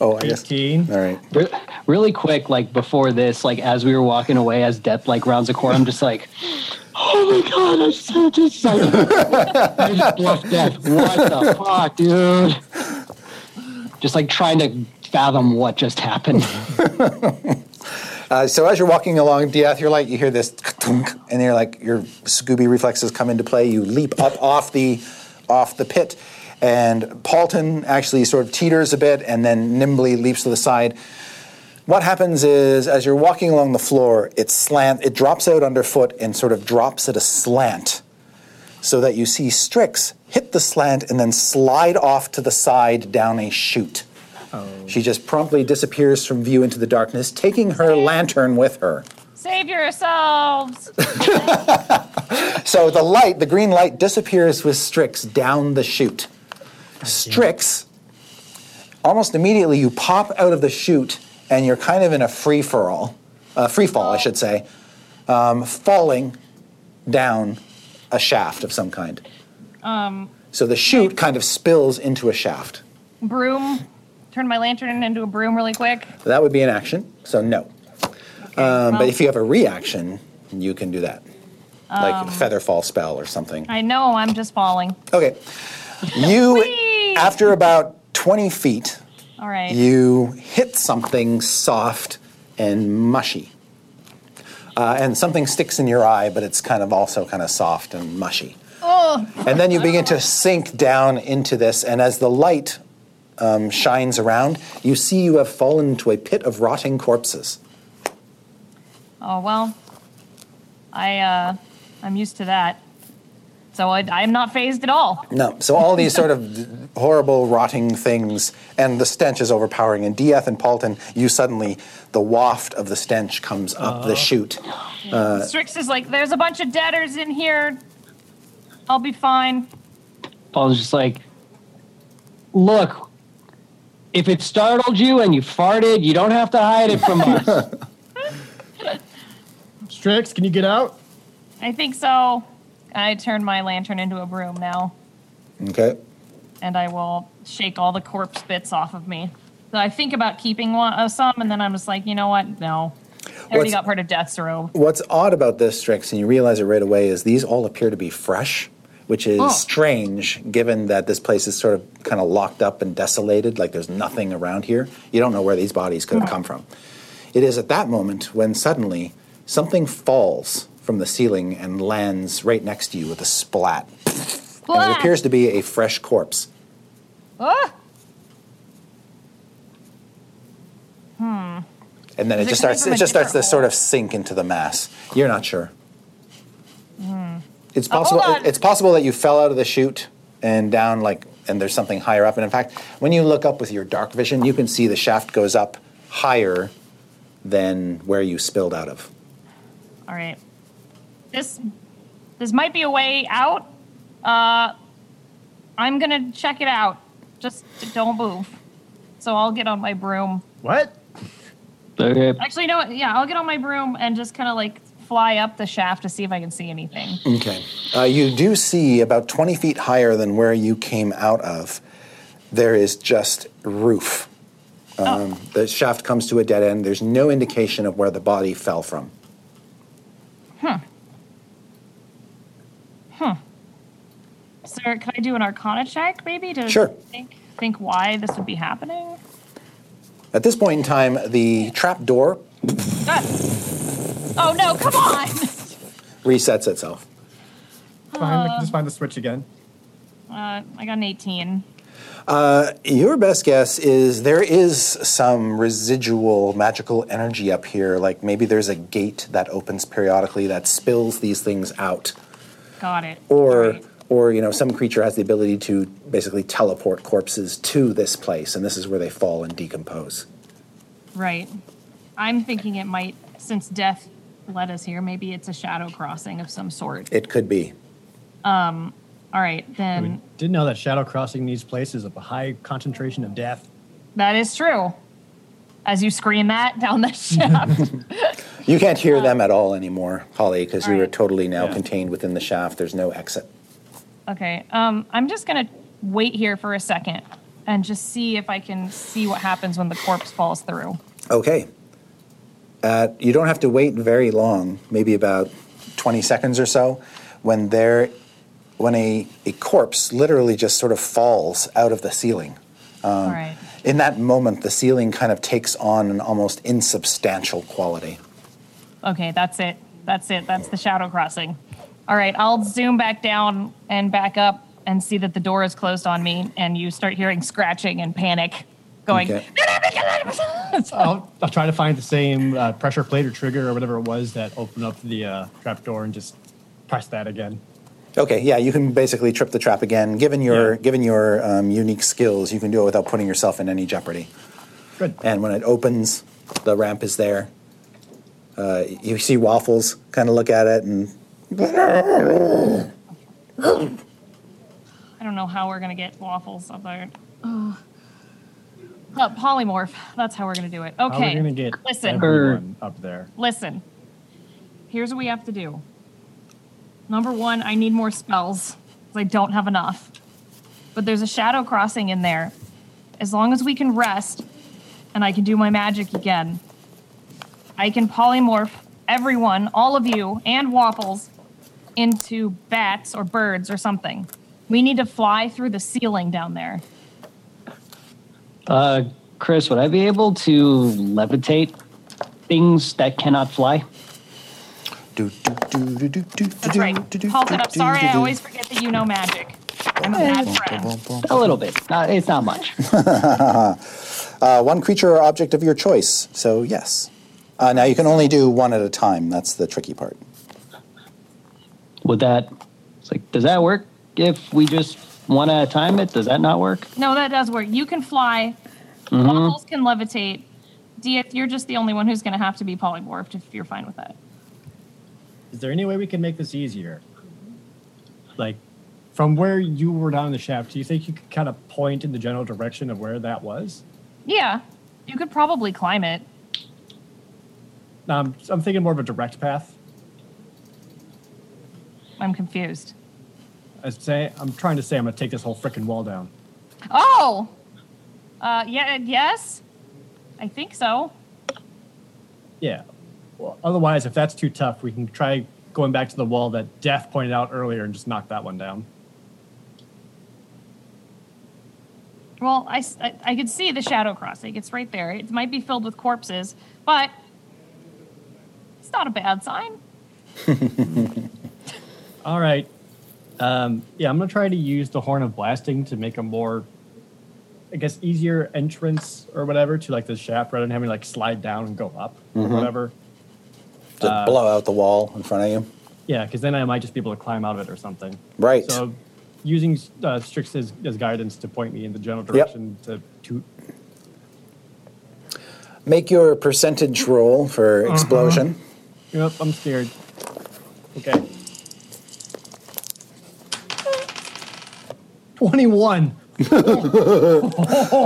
I guess. 18. All right. Re- really quick, like before this, like as we were walking away, as Death like rounds a corner, I'm just like, oh my god, I just, just like, I just bluffed Death. What the fuck, dude? Just like trying to fathom what just happened. (laughs) Uh, so as you're walking along Death, you're like you hear this, and you're like your Scooby reflexes come into play. You leap up off the off the pit, and Paulton actually sort of teeters a bit and then nimbly leaps to the side. What happens is, as you're walking along the floor, it slant, it drops out underfoot and sort of drops at a slant, so that you see Strix hit the slant and then slide off to the side down a chute. Oh. She just promptly disappears from view into the darkness, taking her lantern with her. Save yourselves. (laughs) So the light, the green light, disappears with Strix down the chute. Strix, almost immediately, you pop out of the chute and you're kind of in a free for all, uh, free fall, I should say, um, falling down a shaft of some kind. Um, So the chute kind of spills into a shaft. broom. Turn my lantern into a broom really quick. That would be an action, so no. Um, well- but if you have a reaction, you can do that, like feather fall spell or something. I know I'm just falling. Okay. You, after about 20 feet, All right. you hit something soft and mushy. Uh, and something sticks in your eye, but it's kind of also kind of soft and mushy. oh, And then you begin to sink down into this, and as the light um, shines around, you see you have fallen into a pit of rotting corpses. oh well. I uh, I'm used to that. So I, I'm not phased at all. No, so all these sort of horrible, rotting things, and the stench is overpowering. And Dieth and Paulton, you suddenly, the waft of the stench comes up the chute. Uh, Strix is like, there's a bunch of debtors in here. I'll be fine. Paul's just like, look, if it startled you and you farted, you don't have to hide it from us. (laughs) Strix, can you get out? I think so. I turn my lantern into a broom now, Okay. and I will shake all the corpse bits off of me. So I think about keeping one, uh, some, and then I'm just like, you know what? No. I already What's- got part of Death's robe. What's odd about this, Strix, and you realize it right away, is these all appear to be fresh which is Oh. strange given that this place is sort of kind of locked up and desolated, like there's nothing around here. You don't know where these bodies could have come from. It is at that moment when suddenly something falls from the ceiling and lands right next to you with a splat. And it appears to be a fresh corpse. Ah! And then it Is it just starts it just starts to sort of sink into the mass. You're not sure. Hmm. It's Oh, possible on. it's possible that you fell out of the chute and down like and there's something higher up. And in fact, when you look up with your dark vision, you can see the shaft goes up higher than where you spilled out of. All right. This this might be a way out. Uh, I'm gonna check it out. Just don't move. So I'll get on my broom. What? Okay. Actually, you know what? Yeah, I'll get on my broom and just kind of like fly up the shaft to see if I can see anything. Okay. Uh, you do see about 20 feet higher than where you came out of. There is just roof. Um, The shaft comes to a dead end. There's no indication of where the body fell from. Sir, could I do an Arcana check, maybe, to Sure. think think why this would be happening? At this point in time, the trap door Ah. Oh no! Come on! resets itself. Find the, just find the switch again. Uh, I got an 18. Your best guess is there is some residual magical energy up here, like maybe there's a gate that opens periodically that spills these things out. Got it. Or Alright. or you know, some creature has the ability to basically teleport corpses to this place, and this is where they fall and decompose. Right. I'm thinking it might, since death led us here, maybe it's a shadow crossing of some sort. It could be. Um. All right, then We didn't know that shadow crossing these places of a high concentration of death. that is true. As you scream that down the (laughs) shaft. You can't hear them at all anymore, Holly, because you were Alright. totally now Yeah. contained within the shaft. There's no exit. okay. Um, I'm just gonna wait here for a second and just see if I can see what happens when the corpse falls through. Okay. Uh, you don't have to wait very long, maybe about 20 seconds or so, when there, when a, a corpse literally just sort of falls out of the ceiling. All right. In that moment, the ceiling kind of takes on an almost insubstantial quality. Okay, that's it. That's it. That's the shadow crossing. All right, I'll zoom back down and back up and see that the door is closed on me, and you start hearing scratching and panic going. Okay. (laughs) I'll, I'll try to find the same uh, pressure plate or trigger or whatever it was that opened up the uh, trap door and just press that again. Okay, yeah, you can basically trip the trap again. Given your Yeah. given your um, unique skills, you can do it without putting yourself in any jeopardy. Good. And when it opens, the ramp is there. Uh, you see Waffles kind of look at it and I don't know how we're gonna get waffles up there. Ugh. Uh, polymorph. That's how we're gonna do it. How are we Okay. going to get Listen. everyone up there? Listen. Here's what we have to do. Number one, I need more spells. 'cause I don't have enough. But there's a shadow crossing in there. As long as we can rest and I can do my magic again, I can polymorph everyone, all of you, and Waffles into bats or birds or something. We need to fly through the ceiling down there. Uh, Chris, would I be able to levitate things that cannot fly? Do do do do do do That's right. Paulton, I'm sorry, I always forget that you know magic. I'm a bad friend. A little bit. Not, it's not much. (laughs) Uh, one creature or object of your choice. So yes. Uh, now you can only do one at a time. That's the tricky part. Would that? It's like, does that work? If we just one at a time, it does that not work? No, that does work. You can fly. Waffles can levitate. Dieth, you're just the only one who's going to have to be polymorphed if you're fine with that. Is there any way we can make this easier? Like, from where you were down the shaft, do you think you could kind of point in the general direction of where that was? Yeah, you could probably climb it. Um, I'm thinking more of a direct path. I'm confused. I say I'm trying to say I'm gonna take this whole frickin' wall down. Oh, uh, yeah, yes, I think so. Yeah. Otherwise, if that's too tough, we can try going back to the wall that Def pointed out earlier and just knock that one down. Well, I, I, I could see the shadow crossing. It's right there. It might be filled with corpses, but it's not a bad sign. (laughs) All right. Um, yeah, I'm going to try to use the Horn of Blasting to make a more, I guess, easier entrance or whatever to like the shaft rather than having like slide down and go up mm-hmm. or whatever. To Uh, blow out the wall in front of you. Yeah, because then I might just be able to climb out of it or something. Right. So, using uh, Strix as, as guidance to point me in the general direction to to Make your percentage roll for Uh-huh. explosion. Yep, I'm scared. Okay. 21. (laughs)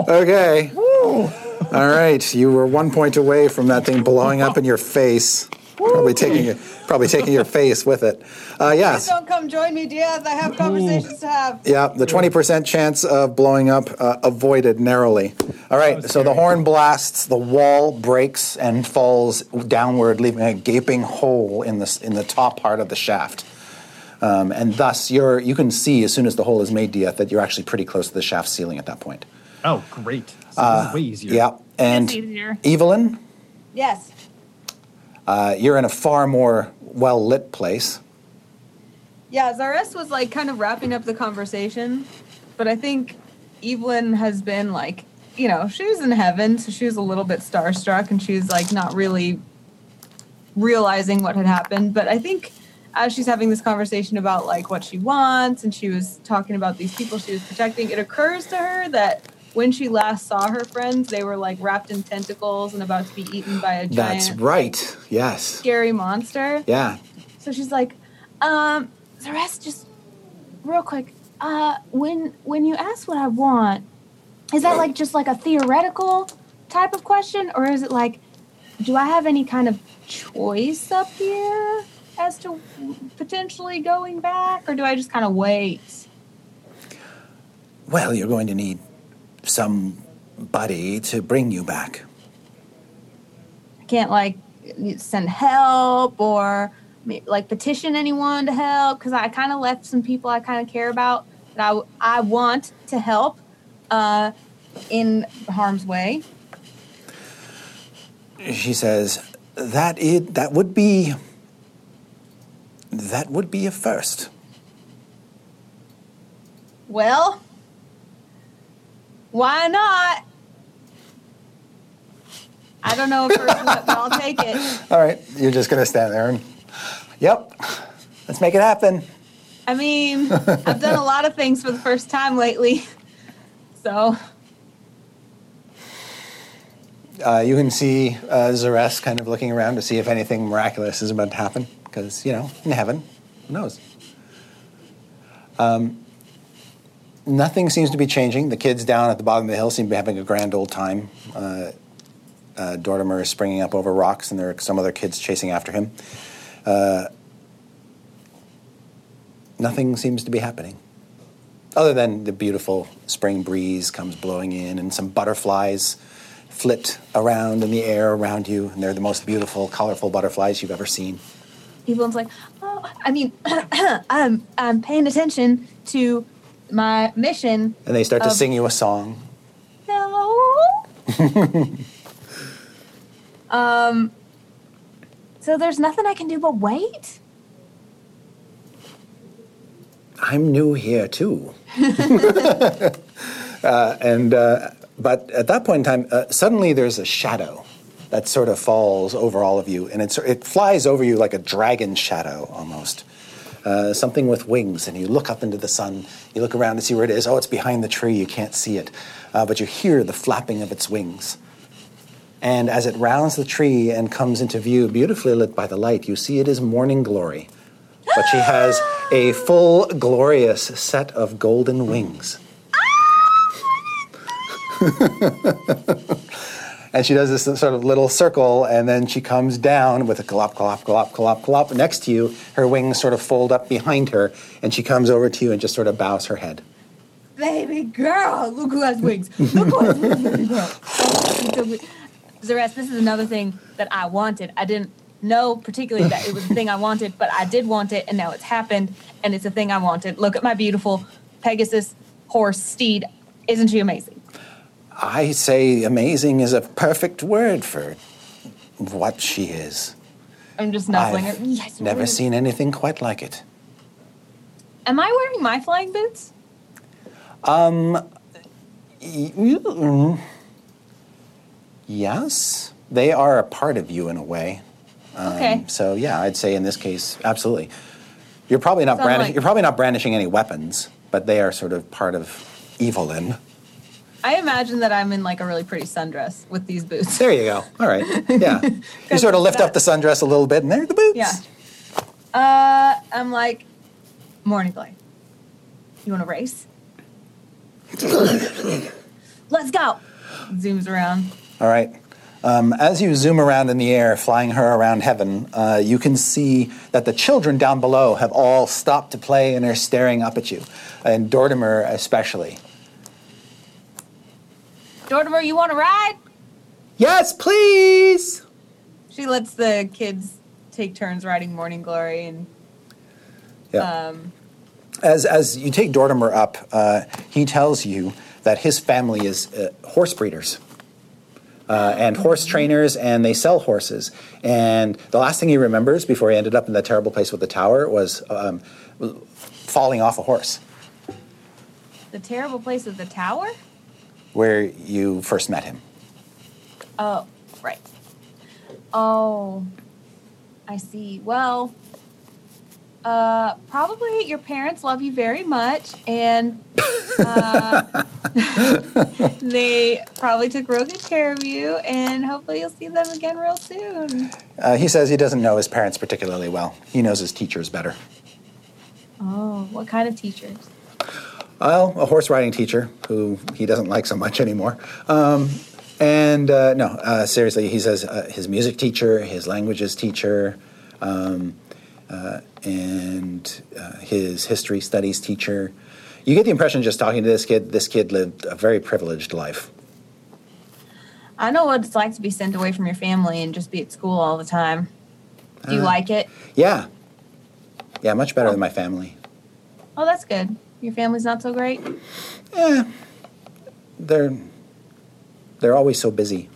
Okay. All right. You were one point away from that thing blowing up in your face. Probably taking your, probably taking your face with it. Uh, yes. Don't come join me, Diaz. I have conversations to have. Yeah, the 20% chance of blowing up uh, avoided narrowly. All right, was so the horn blasts, the wall breaks and falls downward, leaving a gaping hole in the, in the top part of the shaft. Um, and thus, you're, you can see as soon as the hole is made, Dieth, that you're actually pretty close to the shaft ceiling at that point. Oh, great. So this is way easier. Yeah, and It's easier. Evelyn, Yes. Uh, you're in a far more well lit place. Yeah, Zares was like kind of wrapping up the conversation, but I think Evelyn has been like, you know, she was in heaven, so she was a little bit starstruck and she was like not really realizing what had happened. But I think as she's having this conversation about like what she wants and she was talking about these people she was protecting, it occurs to her that when she last saw her friends, they were like wrapped in tentacles and about to be eaten by a giant That's right. Yes. scary monster. Yeah. So she's like, um, the rest just real quick. Uh, when when you ask what I want, is that like just like a theoretical type of question, or is it like, do I have any kind of choice up here as to potentially going back, or do I just kind of wait? Well, you're going to need somebody to bring you back. I can't like send help or like petition anyone to help because I kind of left some people I kind of care about that I, I want to help uh, in harm's way. She says, "That it that would be that would be a first. Well, why not? I don't know if first what, but I'll take it. (laughs) All right, you're just gonna stand there and, yep, let's make it happen. I mean, I've done a lot of things for the first time lately, (laughs) so Uh, you can see uh, Zares kind of looking around to see if anything miraculous is about to happen, because you know, in heaven, who knows? Um, nothing seems to be changing. The kids down at the bottom of the hill seem to be having a grand old time. Uh, uh, Dortimer is springing up over rocks, and there are some other kids chasing after him. Uh, nothing seems to be happening, other than the beautiful spring breeze comes blowing in, and some butterflies flit around in the air around you, and they're the most beautiful, colorful butterflies you've ever seen. Evelyn's like, oh, I mean, (coughs) I'm I'm paying attention to my mission. And they start to sing you a song. No. (laughs) um. So there's nothing I can do but wait. I'm new here too. (laughs) (laughs) uh, and uh, but at that point in time, uh, suddenly there's a shadow that sort of falls over all of you, and it's, it flies over you like a dragon shadow almost. Uh, something with wings, and you look up into the sun. You look around to see where it is. Oh, it's behind the tree. You can't see it, uh, but you hear the flapping of its wings. And as it rounds the tree and comes into view, beautifully lit by the light, you see it is Morning Glory. But she has a full, glorious set of golden wings. (laughs) and she does this sort of little circle, and then she comes down with a glop, glop, glop, glop, glop next to you. Her wings sort of fold up behind her, and she comes over to you and just sort of bows her head. Baby girl, look who has wings. Look who has wings, baby girl. (laughs) Zares, this is another thing that I wanted. I didn't know particularly that it was the thing I wanted, but I did want it, and now it's happened, and it's a thing I wanted. Look at my beautiful Pegasus horse steed. Isn't she amazing? I say amazing is a perfect word for what she is. I'm just nuzzling her. I've Yes, never really. seen anything quite like it. Am I wearing my flying boots? Y- mm, Yes, they are a part of you in a way. Um, Okay. So yeah, I'd say in this case, absolutely. You're probably not Sound brandish- like- you're probably not brandishing any weapons, but they are sort of part of Evelyn. I imagine that I'm in like a really pretty sundress with these boots. There you go. All right. Yeah. (laughs) you sort of lift up the sundress a little bit, and there are the boots. Yeah. Uh, I'm like, morning glory. You want to race? Let's go. Zooms around. All right. Um, as you zoom around in the air, flying her around heaven, uh, you can see that the children down below have all stopped to play and are staring up at you, and Dortimer especially. Dortimer, you want to ride? Yes, please. She lets the kids take turns riding Morning Glory, and Yeah. um, as as you take Dortimer up, uh, he tells you that his family is uh, horse breeders. Uh, and horse trainers, and they sell horses. And the last thing he remembers before he ended up in that terrible place with the tower was um, falling off a horse, the terrible place of the tower. Where you first met him. Oh, right. Oh, I see. Well, uh, probably your parents love you very much, and uh, (laughs) they probably took real good care of you, and hopefully you'll see them again real soon. Uh, he says he doesn't know his parents particularly well. He knows his teachers better. Oh, what kind of teachers? Well, a horse riding teacher who he doesn't like so much anymore. Um, and uh, no, uh, seriously, he says uh, his music teacher, his languages teacher, um, uh, and uh, his history studies teacher. You get the impression just talking to this kid, this kid lived a very privileged life. I know what it's like to be sent away from your family and just be at school all the time. Do you Uh. like it? Yeah. Yeah, much better than my family. Oh, that's good. Your family's not so great. Yeah. They're, they're always so busy.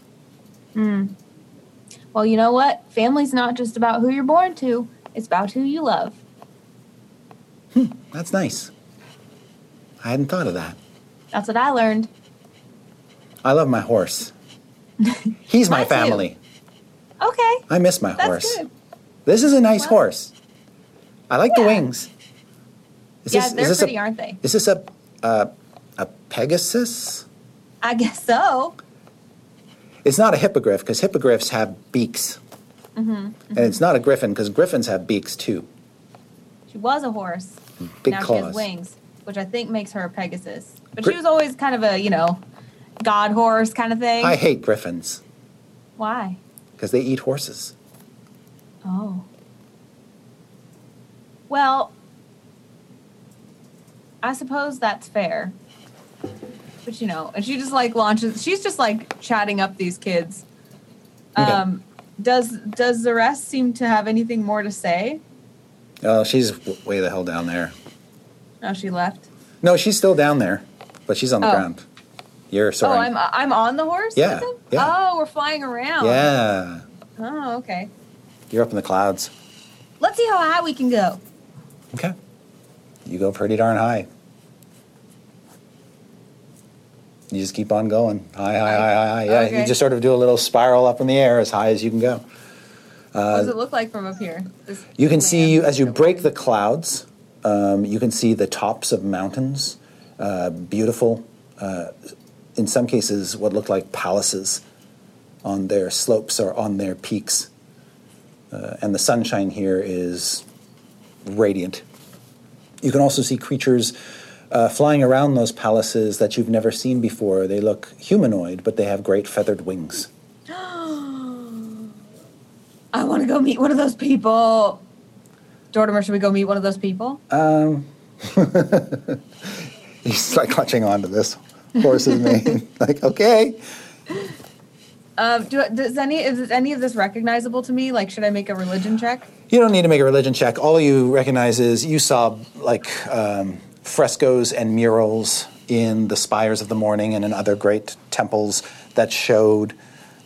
Well, you know what? Family's not just about who you're born to, it's about who you love. Hmm, That's nice. I hadn't thought of that. That's what I learned. I love my horse. (laughs) He's my Mine too. family. Okay, I miss my that's horse. good. This is a nice Well- horse. I like the wings. Is yeah, this, they're is this pretty, a, aren't they? Is this a, a a Pegasus? I guess so. It's not a hippogriff because hippogriffs have beaks, Mm-hmm, and it's not a griffin because griffins have beaks too. She was a horse. Big now she has wings, which I think makes her a Pegasus. But Gri- she was always kind of a, you know, god horse kind of thing. I hate griffins Why? because they eat horses. Oh. Well, I suppose that's fair. But you know, and she just like launches she's just like chatting up these kids. Okay. Um does does the rest seem to have anything more to say? Oh, she's w- way the hell down there. Oh, she left. No, she's still down there, but she's on the Oh. ground. You're sorry. Oh, sorry. I'm I'm on the horse. Yeah, yeah. Oh, we're flying around. yeah, Oh, okay. you're up in the clouds. Let's see how high we can go. Okay. You go pretty darn high. You just keep on going. High, high, high, high, high. Yeah, you just sort of do a little spiral up in the air as high as you can go. what does it look like from up here? This Uh, You can see, as you break the clouds, um, you can see the tops of mountains, uh, beautiful, uh, in some cases, what look like palaces on their slopes or on their peaks. Uh, and the sunshine here is radiant. You can also see creatures uh, flying around those palaces that you've never seen before. They look humanoid, but they have great feathered wings. (gasps) I want to go meet one of those people. Dortimer, should we go meet one of those people? Um, (laughs) (laughs) he's like clutching onto this horse's mane. (laughs) like, okay. Um, do, does any is any of this recognizable to me? Like, should I make a religion check? You don't need to make a religion check. All you recognize is you saw like um, frescoes and murals in the spires of the morning and in other great temples that showed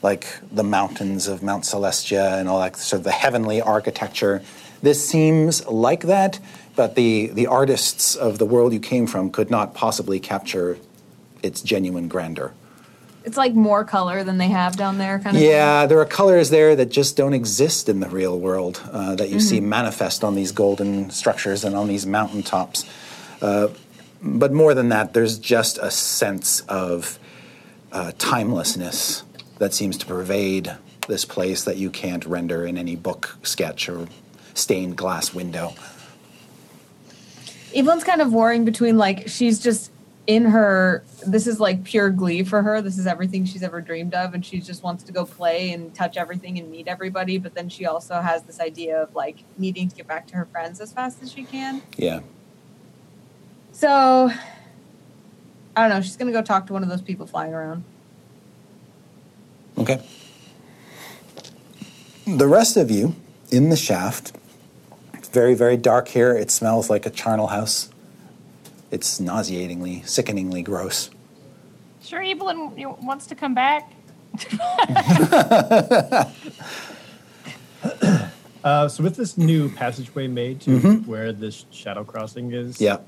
like the mountains of Mount Celestia and all that sort of the heavenly architecture. This seems like that, but the, the artists of the world you came from could not possibly capture its genuine grandeur. It's like more color than they have down there, kind of. Yeah, there are colors there that just don't exist in the real world uh, that you see manifest on these golden structures and on these mountaintops. Uh, but more than that, there's just a sense of uh, timelessness that seems to pervade this place that you can't render in any book, sketch, or stained glass window. Evelyn's kind of warring between like she's just in her this is like pure glee for her. This is everything she's ever dreamed of and she just wants to go play and touch everything and meet everybody, but then she also has this idea of like needing to get back to her friends as fast as she can. Yeah. So I don't know, she's going to go talk to one of those people flying around. Okay. The rest of you in the shaft, it's very, very dark here. It smells like a charnel house. It's nauseatingly, sickeningly gross. Sure, Evelyn wants to come back. (laughs) Uh, so with this new passageway made to where this shadow crossing is, Yeah.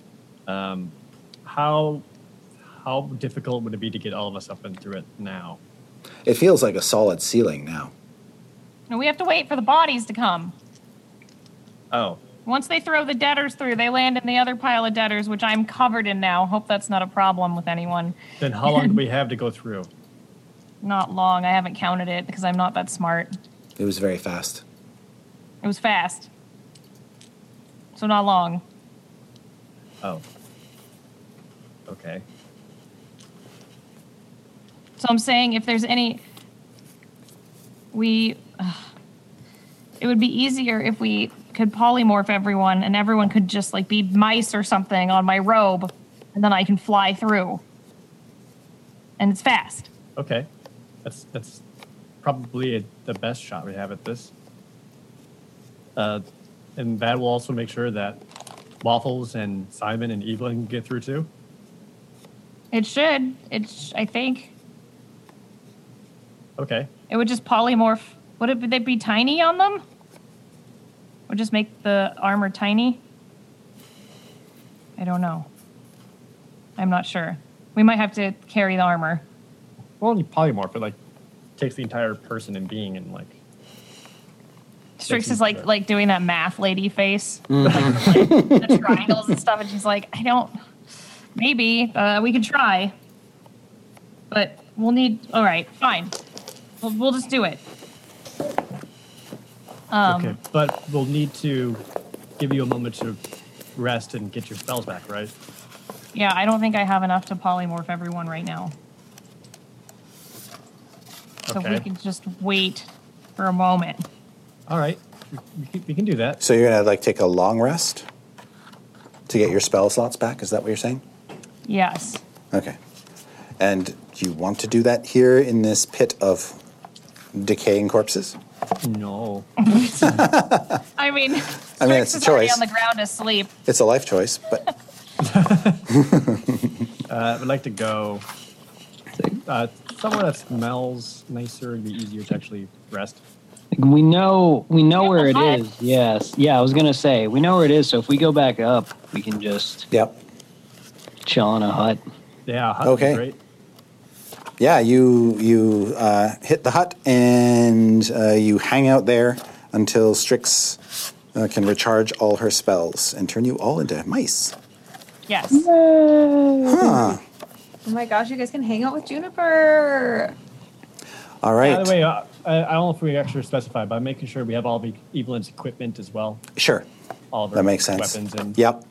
how how difficult would it be to get all of us up and through it now? It feels like a solid ceiling now. And we have to wait for the bodies to come. Oh, Once they throw the debtors through, they land in the other pile of debtors, which I'm covered in now. Hope that's not a problem with anyone. then how long do we (laughs) have to go through? Not long. I haven't counted it because I'm not that smart. It was very fast. It was fast. So not long. Oh, okay. So I'm saying if there's any, we, ugh. (sighs) it would be easier if we could polymorph everyone and everyone could just like be mice or something on my robe, and then I can fly through. And it's fast. Okay, that's that's probably the best shot we have at this. Uh, and that will also make sure that Waffles and Simon and Evelyn get through too. It should. It's. I think Okay. it would just polymorph. Would it? Would they be tiny on them? Would just make the armor tiny? I don't know. I'm not sure. We might have to carry the armor. Well, you polymorph it like takes the entire person and being and like Strix is like sure. like doing that math lady face, like, (laughs) like the triangles and stuff, and she's like, I don't. Maybe uh, we could try, but we'll need. All right, fine. We'll, we'll just do it. Um, okay, but we'll need to give you a moment to rest and get your spells back, right? Yeah, I don't think I have enough to polymorph everyone right now. So if we can just wait for a moment. All right, we, we, can, we can do that. So you're gonna like take a long rest to get your spell slots back. Is that what you're saying? Yes. Okay. And you want to do that here in this pit of decaying corpses? No. (laughs) I mean, I mean, it's a is already choice. on the ground asleep. It's a life choice, but (laughs) Uh, I would like to go uh, somewhere that smells nicer and be easier to actually rest. We know we know where it the is. Yes. Yeah, I was gonna say we know where it is. So if we go back up, we can just yep. chill in a hut. Yeah, hut would be Okay. great. Yeah, you you uh, hit the hut and uh, you hang out there until Strix uh, can recharge all her spells and turn you all into mice. Yes. Huh. Oh my gosh, you guys can hang out with Juniper. All right. By the way, uh, I, I don't know if we actually specified, but I'm making sure we have all of Evelyn's equipment as well. Sure. All of her That makes sense. weapons and Yep.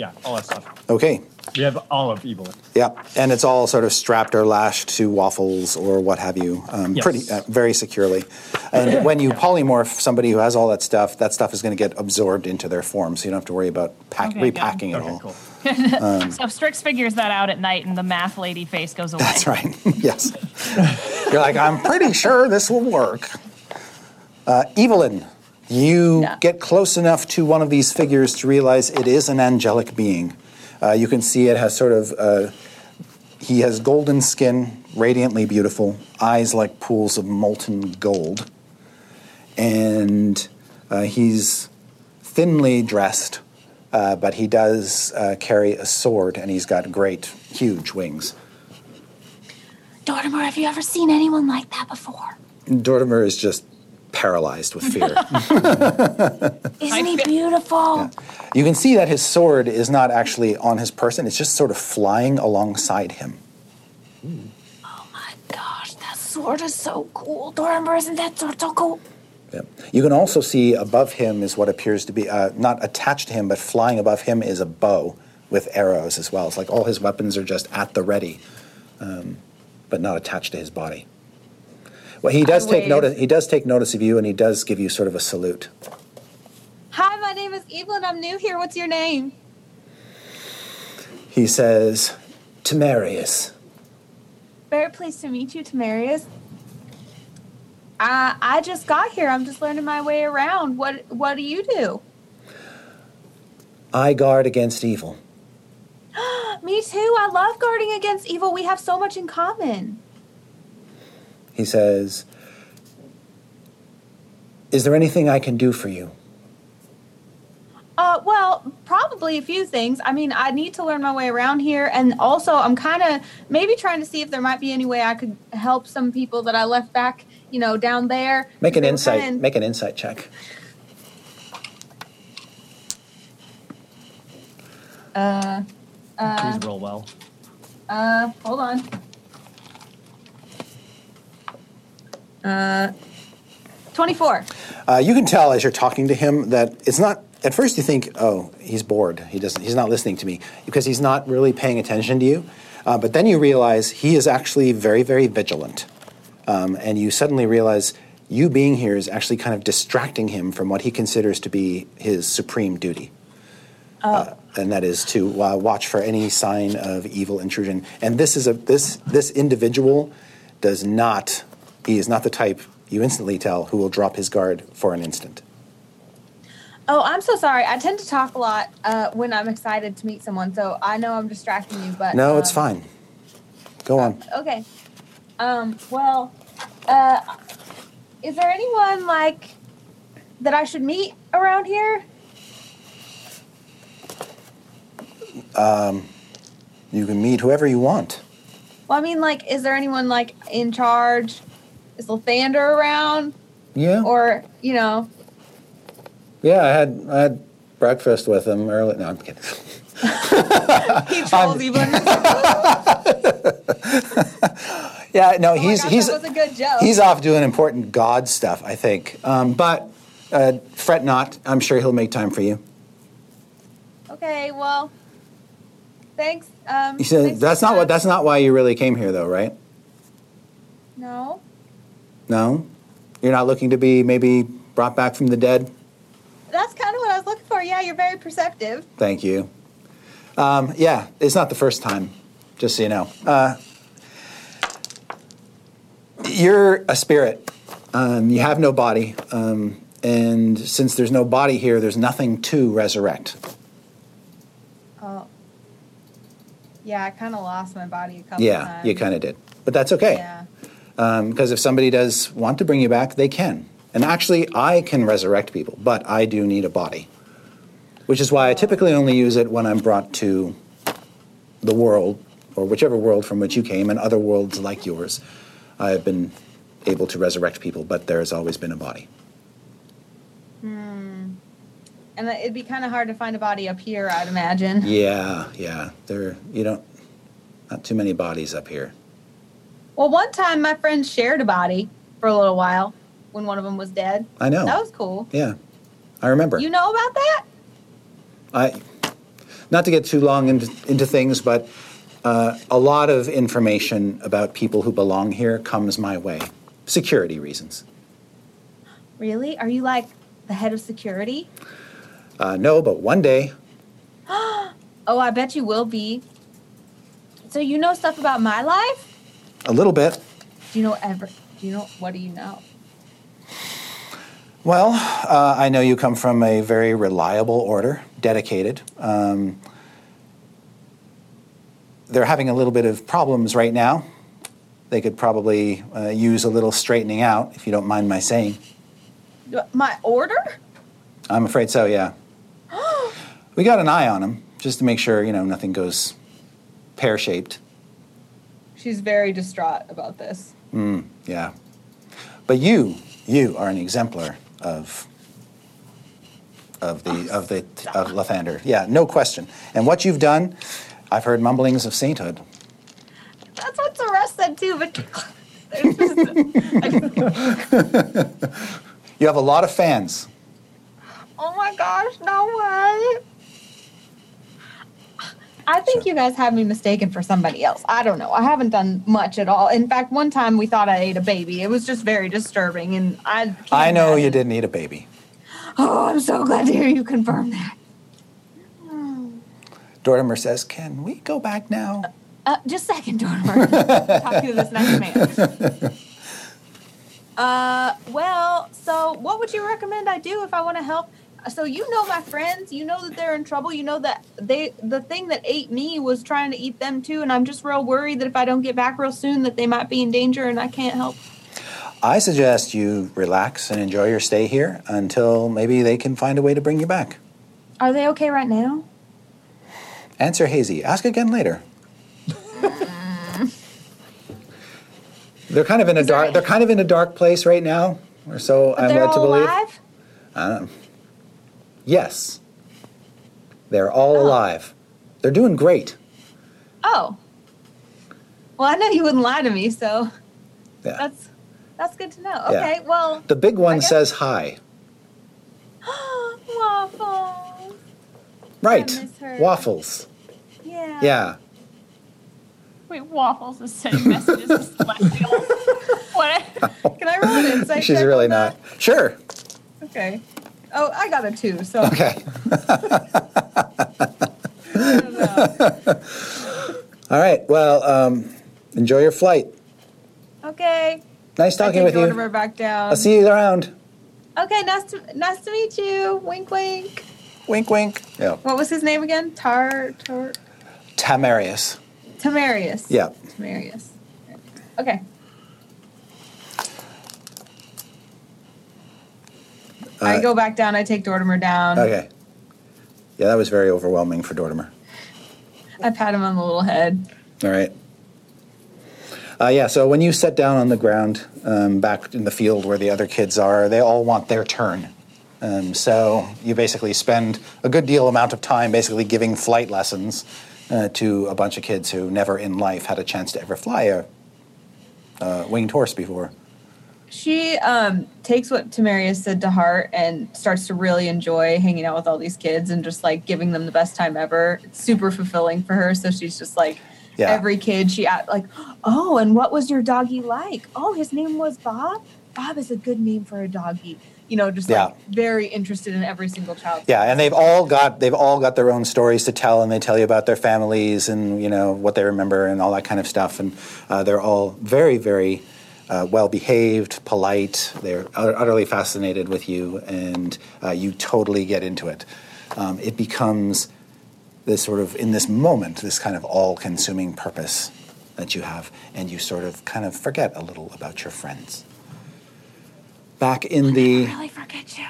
Yeah, all that stuff. Okay. We have all of Evelyn. Yeah, And it's all sort of strapped or lashed to waffles or what have you, um, Yes. pretty uh, very securely. And when you polymorph somebody who has all that stuff, that stuff is going to get absorbed into their form, so you don't have to worry about pack- Okay, good. repacking it Okay, all. cool. (laughs) So if Strix figures that out at night and the math lady face goes away. That's right. (laughs) yes. You're like, I'm pretty sure this will work. Uh, Evelyn, you Yeah. get close enough to one of these figures to realize it is an angelic being. Uh, you can see it has sort of uh, he has golden skin, radiantly beautiful, eyes like pools of molten gold, and uh, he's thinly dressed, uh, but he does uh, carry a sword, and he's got great, huge wings. Dortimer, have you ever seen anyone like that before? Dortimer is just paralyzed with fear. (laughs) (laughs) Isn't he beautiful? you can see that his sword is not actually on his person, it's just sort of flying alongside him. Oh my gosh, that sword is so cool. Dortimer, isn't that sword so cool? Yeah. You can also see above him is what appears to be uh, not attached to him, but flying above him is a bow with arrows as well. It's like all his weapons are just at the ready, um, but not attached to his body. Well, he does take wave. notice. He does take notice of you, and he does give you sort of a salute. Hi, my name is Evelyn. I'm new here. What's your name? He says, "Temerius." Very pleased to meet you, Tamarius. I I just got here. I'm just learning my way around. What what do you do? I guard against evil. (gasps) Me too. I love guarding against evil. We have so much in common. He says, "Is there anything I can do for you?" Uh, well, probably a few things. I mean, I need to learn my way around here, and also I'm kind of maybe trying to see if there might be any way I could help some people that I left back, you know, down there. Make an insight. kinda- Make an insight check. Uh, uh, Please roll well. uh, hold on. Uh, twenty-four. Uh, you can tell as you're talking to him that it's not. At first, you think, "Oh, he's bored. He doesn't. He's not listening to me because he's not really paying attention to you." Uh, but then you realize he is actually very, very vigilant, um, and you suddenly realize you being here is actually kind of distracting him from what he considers to be his supreme duty. Uh, and that is to uh, watch for any sign of evil intrusion. And this is a this this individual does not. He is not the type you instantly tell who will drop his guard for an instant. Oh, I'm so sorry. I tend to talk a lot uh, when I'm excited to meet someone, so I know I'm distracting you. But No, it's um, fine. Go on. Okay. Um, well, uh, is there anyone like that I should meet around here? Um, You can meet whoever you want. Well, I mean, like, is there anyone like in charge? Is Lathander around? Yeah. Or, you know, yeah, I had I had breakfast with him early. No, I'm kidding. he trolls even. (laughs) Yeah, no, Oh he's gosh, he's that was a good joke. he's off doing important God stuff, I think. Um, but uh, fret not. I'm sure he'll make time for you. okay, well, thanks. Um, He said, thanks "That's not what. That's not why you really came here, though, right? No. No, you're not looking to be maybe brought back from the dead. That's kind of what I was looking for. Yeah, you're very perceptive. Thank you. Um, yeah, it's not the first time, just so you know. Uh, you're a spirit. Um, you have no body. Um, and since there's no body here, there's nothing to resurrect. Oh. Yeah, I kind of lost my body a couple Yeah, times. you kind of did. But that's okay. Yeah. Because if somebody does want to bring you back, they can. And actually, I can resurrect people, but I do need a body. Which is why I typically only use it when I'm brought to the world, or whichever world from which you came, and other worlds like yours. I have been able to resurrect people, but there has always been a body. Hmm. And it'd be kind of hard to find a body up here, I'd imagine. Yeah, yeah. There, you don't, not too many bodies up here. Well, one time my friends shared a body for a little while when one of them was dead. I know. That was cool. Yeah, I remember. You know about that? I, not to get too long into, into things, but uh, a lot of information about people who belong here comes my way. Security reasons. Really? Are you like the head of security? Uh, no, but one day, (gasps) Oh, I bet you will be. So you know stuff about my life? A little bit. Do you know ever? Do you know what do you know? Well, uh, I know you come from a very reliable order, dedicated. Um, they're having a little bit of problems right now. They could probably uh, use a little straightening out, if you don't mind my saying. My order? I'm afraid so, yeah. (gasps) we got an eye on them, just to make sure, you know, nothing goes pear shaped. She's very distraught about this. Mm, yeah. But you, you are an exemplar of of the of the of Lathander. Yeah, no question. And what you've done, I've heard mumblings of sainthood. That's what the rest said too, but just- (laughs) You have a lot of fans. oh my gosh, no way. I think you guys have me mistaken for somebody else. I don't know. I haven't done much at all. In fact, one time we thought I ate a baby. It was just very disturbing, and I. I know you didn't eat a baby. Oh, I'm so glad to hear you confirm that. Dortimer says, "Can we go back now?" Uh, just a second, Dormer. Talk to this next man. (laughs) Uh, well, so what would you recommend I do if I want to help? So you know my friends, you know that they're in trouble. You know that they the thing that ate me was trying to eat them too, and I'm just real worried that if I don't get back real soon, that they might be in danger and I can't help. I suggest you relax and enjoy your stay here until maybe they can find a way to bring you back. Are they okay right now? Answer hazy. Ask again later. they're kind of in a Is dark. They're kind of in a dark place right now, or so But I'm led to believe. alive. Um, yes, they're all Oh. alive. They're doing great. Oh. Well, I know you wouldn't lie to me, so Yeah. that's that's good to know. Yeah. Okay, well, the big one says hi. (gasps) waffles. Right. Waffles. Yeah. Yeah. Wait, Waffles is sending messages to Celestial. what? (laughs) Can I roll an insight? She's really on that? not. Sure. Okay. Oh, I got a two. So Okay. I. (laughs) All right. Well, um, enjoy your flight. okay. Nice I talking take with you. Back down. I'll see you around. Okay, nice to nice to meet you. Wink, wink. Wink, wink. Yeah. What was his name again? Tar, tar, Tamarius. Tamarius. Yeah. Tamarius. Okay. I Uh, go back down. I take Dortimer down. Okay. Yeah, that was very overwhelming for Dortimer. I pat him on the little head. All right. Uh, yeah, so when you sit down on the ground um, back in the field where the other kids are, they all want their turn. Um, so you basically spend a good deal amount of time basically giving flight lessons uh, to a bunch of kids who never in life had a chance to ever fly a uh, winged horse before. She um, takes what Tamarius said to heart and starts to really enjoy hanging out with all these kids and just like giving them the best time ever. It's super fulfilling for her. So she's just like, Yeah. every kid she at like, oh, and what was your doggy like? Oh, his name was Bob. Bob is a good name for a doggy. You know, just like Yeah. very interested in every single child. Yeah, and they've all got they've all got their own stories to tell, and they tell you about their families and you know what they remember and all that kind of stuff. And uh, they're all very, very uh, well behaved, polite. They're ut- utterly fascinated with you, and uh, you totally get into it. Um, it becomes this sort of in this moment, this kind of all-consuming purpose that you have, and you sort of kind of forget a little about your friends. Back in the really forget you.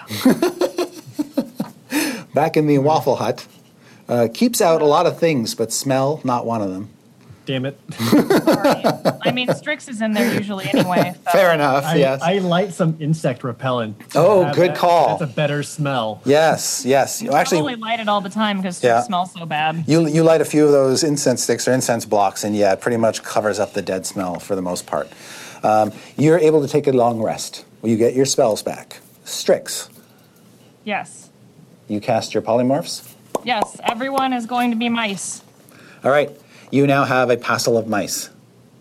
(laughs) back in the Waffle Hut. Uh, keeps out a lot of things, but smell not one of them. Damn it. (laughs) I mean, Strix is in there usually anyway. So. Fair enough. I, yes. I light some insect repellent. Oh, good that- call. That's a better smell. yes. Yes. You I actually, probably light it all the time because Yeah. Strix smells so bad. you you light a few of those incense sticks or incense blocks, and yeah, it pretty much covers up the dead smell for the most part. Um, you're able to take a long rest. You get your spells back. Strix. Yes. You cast your polymorphs. Yes. Everyone is going to be mice. All right. You now have a passel of mice.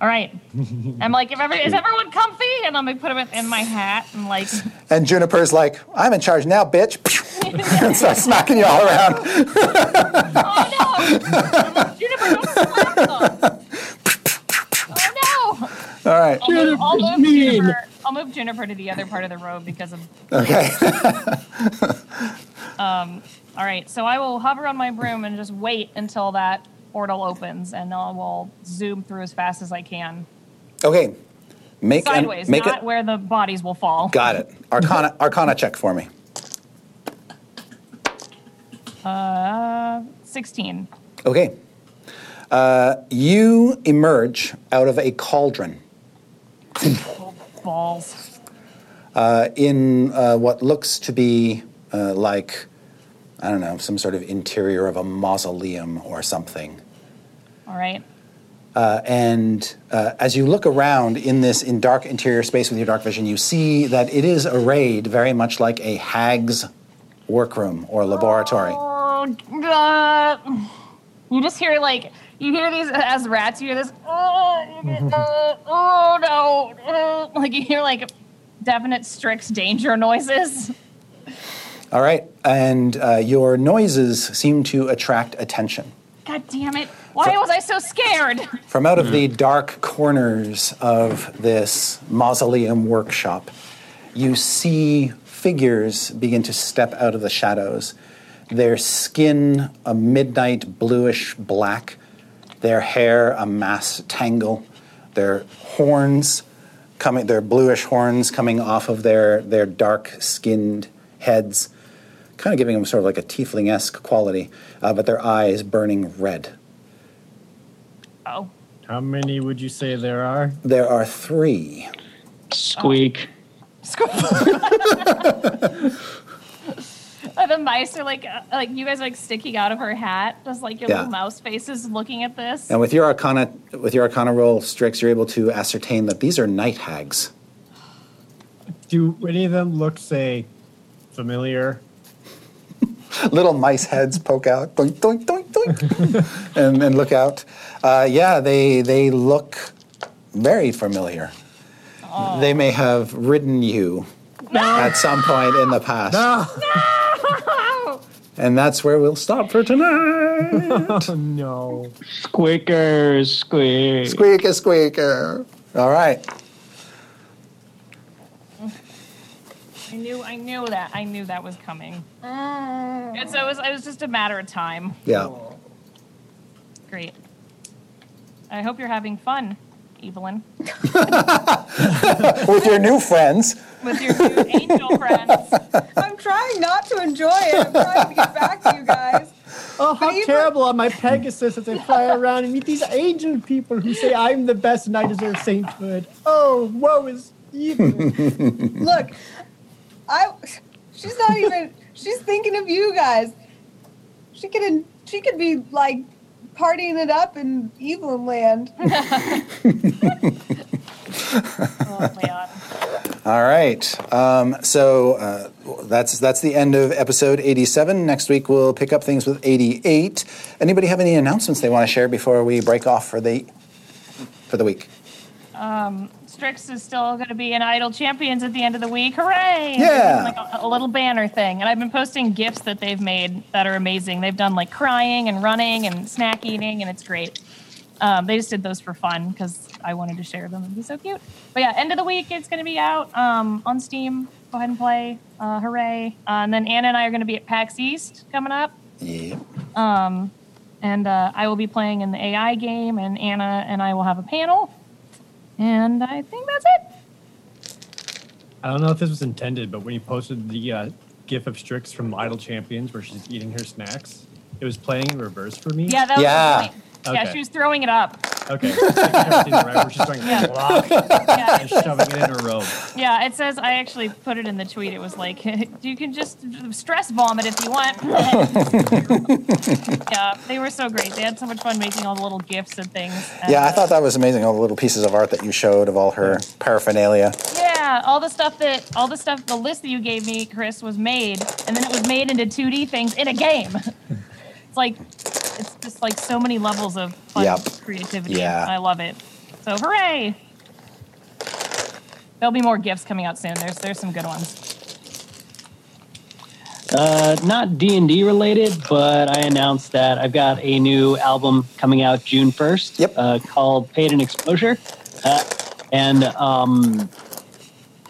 All right. I'm like, if every, is everyone comfy? And I'm gonna put them in my hat and like, (laughs) And Juniper's like, I'm in charge now, bitch. (laughs) and starts smacking you all around. oh no! I'm like, Juniper, don't slap them. Oh no! All right. I'll move, I'll move mean. Juniper. I'll move Juniper to the other part of the road because of. Okay. (laughs) um, All right, so I will hover on my broom and just wait until that portal opens, and I will zoom through as fast as I can. Okay. Make an- Sideways, make not it. where the bodies will fall. Got it. Arcana Arcana check for me. Uh, 16. Okay. Uh, you emerge out of a cauldron Balls. uh, in uh, what looks to be uh, like, I don't know, some sort of interior of a mausoleum or something. All right. Uh, and uh, as you look around in this in dark interior space with your dark vision, you see that it is arrayed very much like a hag's workroom or laboratory. Oh, God. You just hear like you hear these as rats. You hear this. Oh, oh no! uh," like you hear like definite Strix danger noises. All right, and uh, your noises seem to attract attention. God damn it! Why was I so scared? From out of the dark corners of this mausoleum workshop, you see figures begin to step out of the shadows. Their skin a midnight bluish black, their hair a mass tangle, their horns coming, their bluish horns coming off of their, their dark skinned heads, kind of giving them sort of like a tiefling esque quality, uh, but their eyes burning red. Oh, How many would you say there are? There are three. Squeak. Uh, (laughs) the mice are like uh, like you guys are like sticking out of her hat, just like your Yeah. little mouse faces looking at this. And with your arcana, with your arcana roll, Strix, you're able to ascertain that these are night hags. Do any of them look, say, familiar? (laughs) Little mice heads poke out, doink, doink, doink, doink, (laughs) and, and look out. Uh, yeah, they they look very familiar. They may have ridden you at some point in the past, No, and that's where we'll stop for tonight. Oh, (laughs) no. Squeakers. Squeak. squeaker, squeaker. All right. I knew I knew that I knew that was coming. Ah. And so it was it was just a matter of time. Yeah. Great. I hope you're having fun, Evelyn, (laughs) With your new friends. with your new angel friends. (laughs) I'm trying not to enjoy it. I'm trying to get back to you guys. Oh, how even- terrible on my Pegasus as I fly around and meet these angel people who say I'm the best and I deserve sainthood. Oh, woe is evil. (laughs) Look, I. She's not even. (laughs) She's thinking of you guys. She could. She could be like partying it up in Evelyn land. (laughs) Oh, Leon. All right. Um, so uh, that's that's the end of episode 87. Next week we'll pick up things with 88. Anybody have any announcements they want to share before we break off for the for the week? Strix is still going to be in Idle Champions at the end of the week. Hooray! Yeah. Like a, a little banner thing. And I've been posting gifts that they've made that are amazing. They've done like crying and running and snack eating, and it's great. Um, they just did those for fun because I wanted to share them. It'd be so cute. But yeah, end of the week, it's going to be out um, on Steam. Go ahead and play. Uh, hooray. Uh, and then Anna and I are going to be at PAX East coming up. Yeah. And uh, I will be playing in the AI game, and Anna and I will have a panel. And I think that's it. I don't know if this was intended, but when you posted the uh, GIF of Strix from Idle Champions where she's eating her snacks, it was playing in reverse for me. Yeah, that was Yeah. the point. Yeah, she was throwing it up. Okay. I think I've seen (laughs) it right where she's Yeah. block Yeah, and shoving it in her robe. yeah, it says I actually put it in the tweet. It was like (laughs) you can just stress vomit if you want. (laughs) yeah, they were so great. They had so much fun making all the little gifts and things. And, Yeah, I thought that was amazing. All the little pieces of art that you showed of all her paraphernalia. Yeah, all the stuff that all the stuff the list that you gave me, Chris, was made, and then it was made into 2D things in a game. It's like it's just like so many levels of fun Yep. creativity. Yeah. I love it. So hooray! There'll be more gifts coming out soon. There's there's some good ones. Uh, not D and D related, but I announced that I've got a new album coming out June first. Yep. Uh, called Paid in Exposure, uh, and um,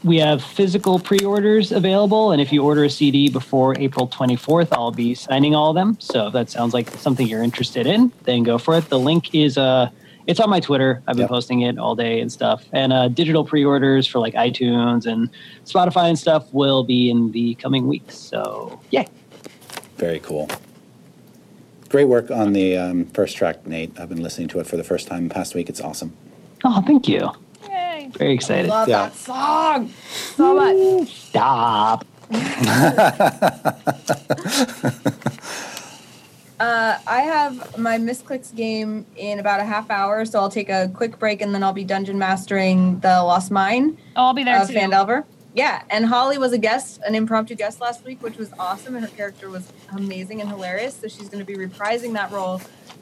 we have physical pre-orders available, and if you order a CD before April 24th, I'll be signing all of them. So if that sounds like something you're interested in, then go for it. The link is uh, it's on my Twitter. I've been Yep. posting it all day and stuff. And uh, digital pre-orders for like iTunes and Spotify and stuff will be in the coming weeks. So yeah, Very cool. Great work on the um, first track, Nate. I've been listening to it for the first time past week. It's awesome. oh, thank you. Yay. Very excited. Love Yeah. that song so much. Stop. (laughs) Uh, I have my Misclicks game in about a half hour, so I'll take a quick break and then I'll be dungeon mastering the Lost Mine Oh, I'll be there of too. Phandelver. Yeah, and Holly was a guest, an impromptu guest last week, which was awesome, and her character was amazing and hilarious. So she's going to be reprising that role.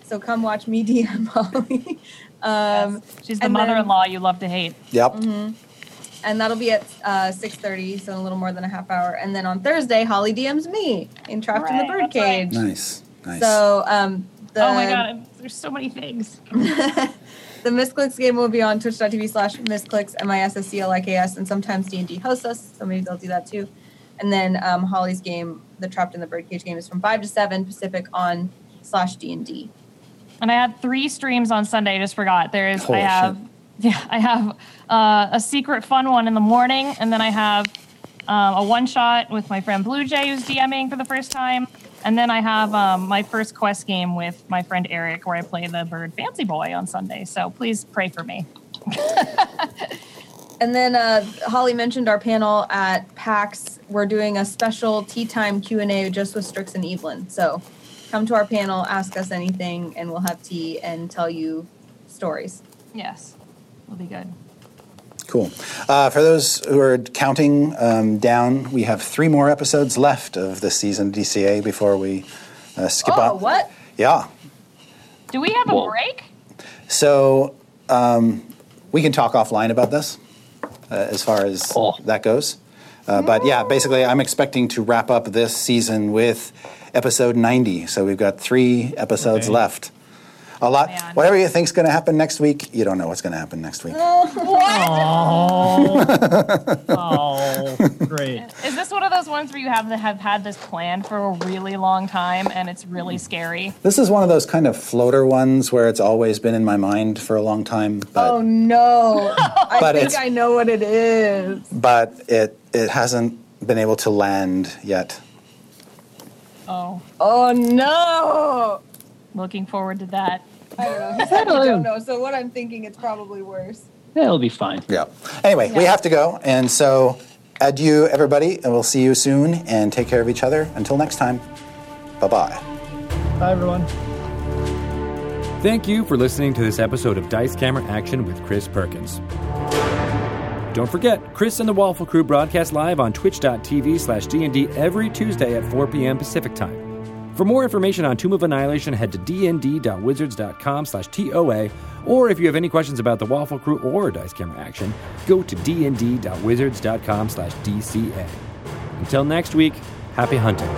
So come watch me (laughs) DM Holly. Um, Yes. She's the mother-in-law you love to hate. Yep. Mm-hmm. and that'll be at uh, 6.30 so a little more than a half hour and then on thursday holly dms me in trapped in the Right, that's right. Nice. Nice. so um, the, oh my god, there's so many things. (laughs) the misclicks game will be on twitch.tv slash misclicks m-i-s-s-c-l-i-k-s and sometimes d&d hosts us so maybe they'll do that too and then um, holly's game the trapped in the birdcage game is from 5 to 7 pacific on slash d&d And I had three streams on Sunday. I just forgot. There's Holy I have (laughs) yeah I have uh, a secret fun one in the morning, and then I have um, a one shot with my friend Blue Jay who's DMing for the first time, and then I have um, my first quest game with my friend Eric where I play the bird Fancy Boy on Sunday. So please pray for me. (laughs) And then uh, Holly mentioned our panel at PAX. We're doing a special tea time Q and A just with Strix and Evelyn. So come to our panel, ask us anything, and we'll have tea and tell you stories. Yes, we'll be good. Cool. Uh, for those who are counting um, down, we have three more episodes left of this season of DCA before we uh, skip oh, on. what? Yeah. Do we have a Whoa. break? So um, we can talk offline about this uh, as far as Oh. that goes. Uh, but yeah, basically, I'm expecting to wrap up this season with episode 90. So we've got three episodes Okay. left. A lot. Man. Whatever you think's going to happen next week, you don't know what's going to happen next week. Oh, (laughs) oh great. Is this one of those ones where you have have had this planned for a really long time and it's really hmm. scary? This is one of those kind of floater ones where it's always been in my mind for a long time, but oh no! (laughs) I think I know what it is. but it it hasn't been able to land yet. Oh, Oh no! looking forward to that. I don't know. He said he don't know. So what I'm thinking, it's probably worse. It'll be fine. Yeah. Anyway, we Yeah. have to go, and so adieu, everybody, and we'll see you soon. And take care of each other. Until next time. Bye bye. Bye, everyone. Thank you for listening to this episode of Dice Camera Action with Chris Perkins. Don't forget, Chris and the Waffle Crew broadcast live on twitch.tv slash DND every Tuesday at 4 p.m. Pacific Time. For more information on Tomb of Annihilation, head to dnd.wizards.com slash TOA, or if you have any questions about the Waffle Crew or Dice Camera Action, go to dnd.wizards.com slash DCA. Until next week, happy hunting.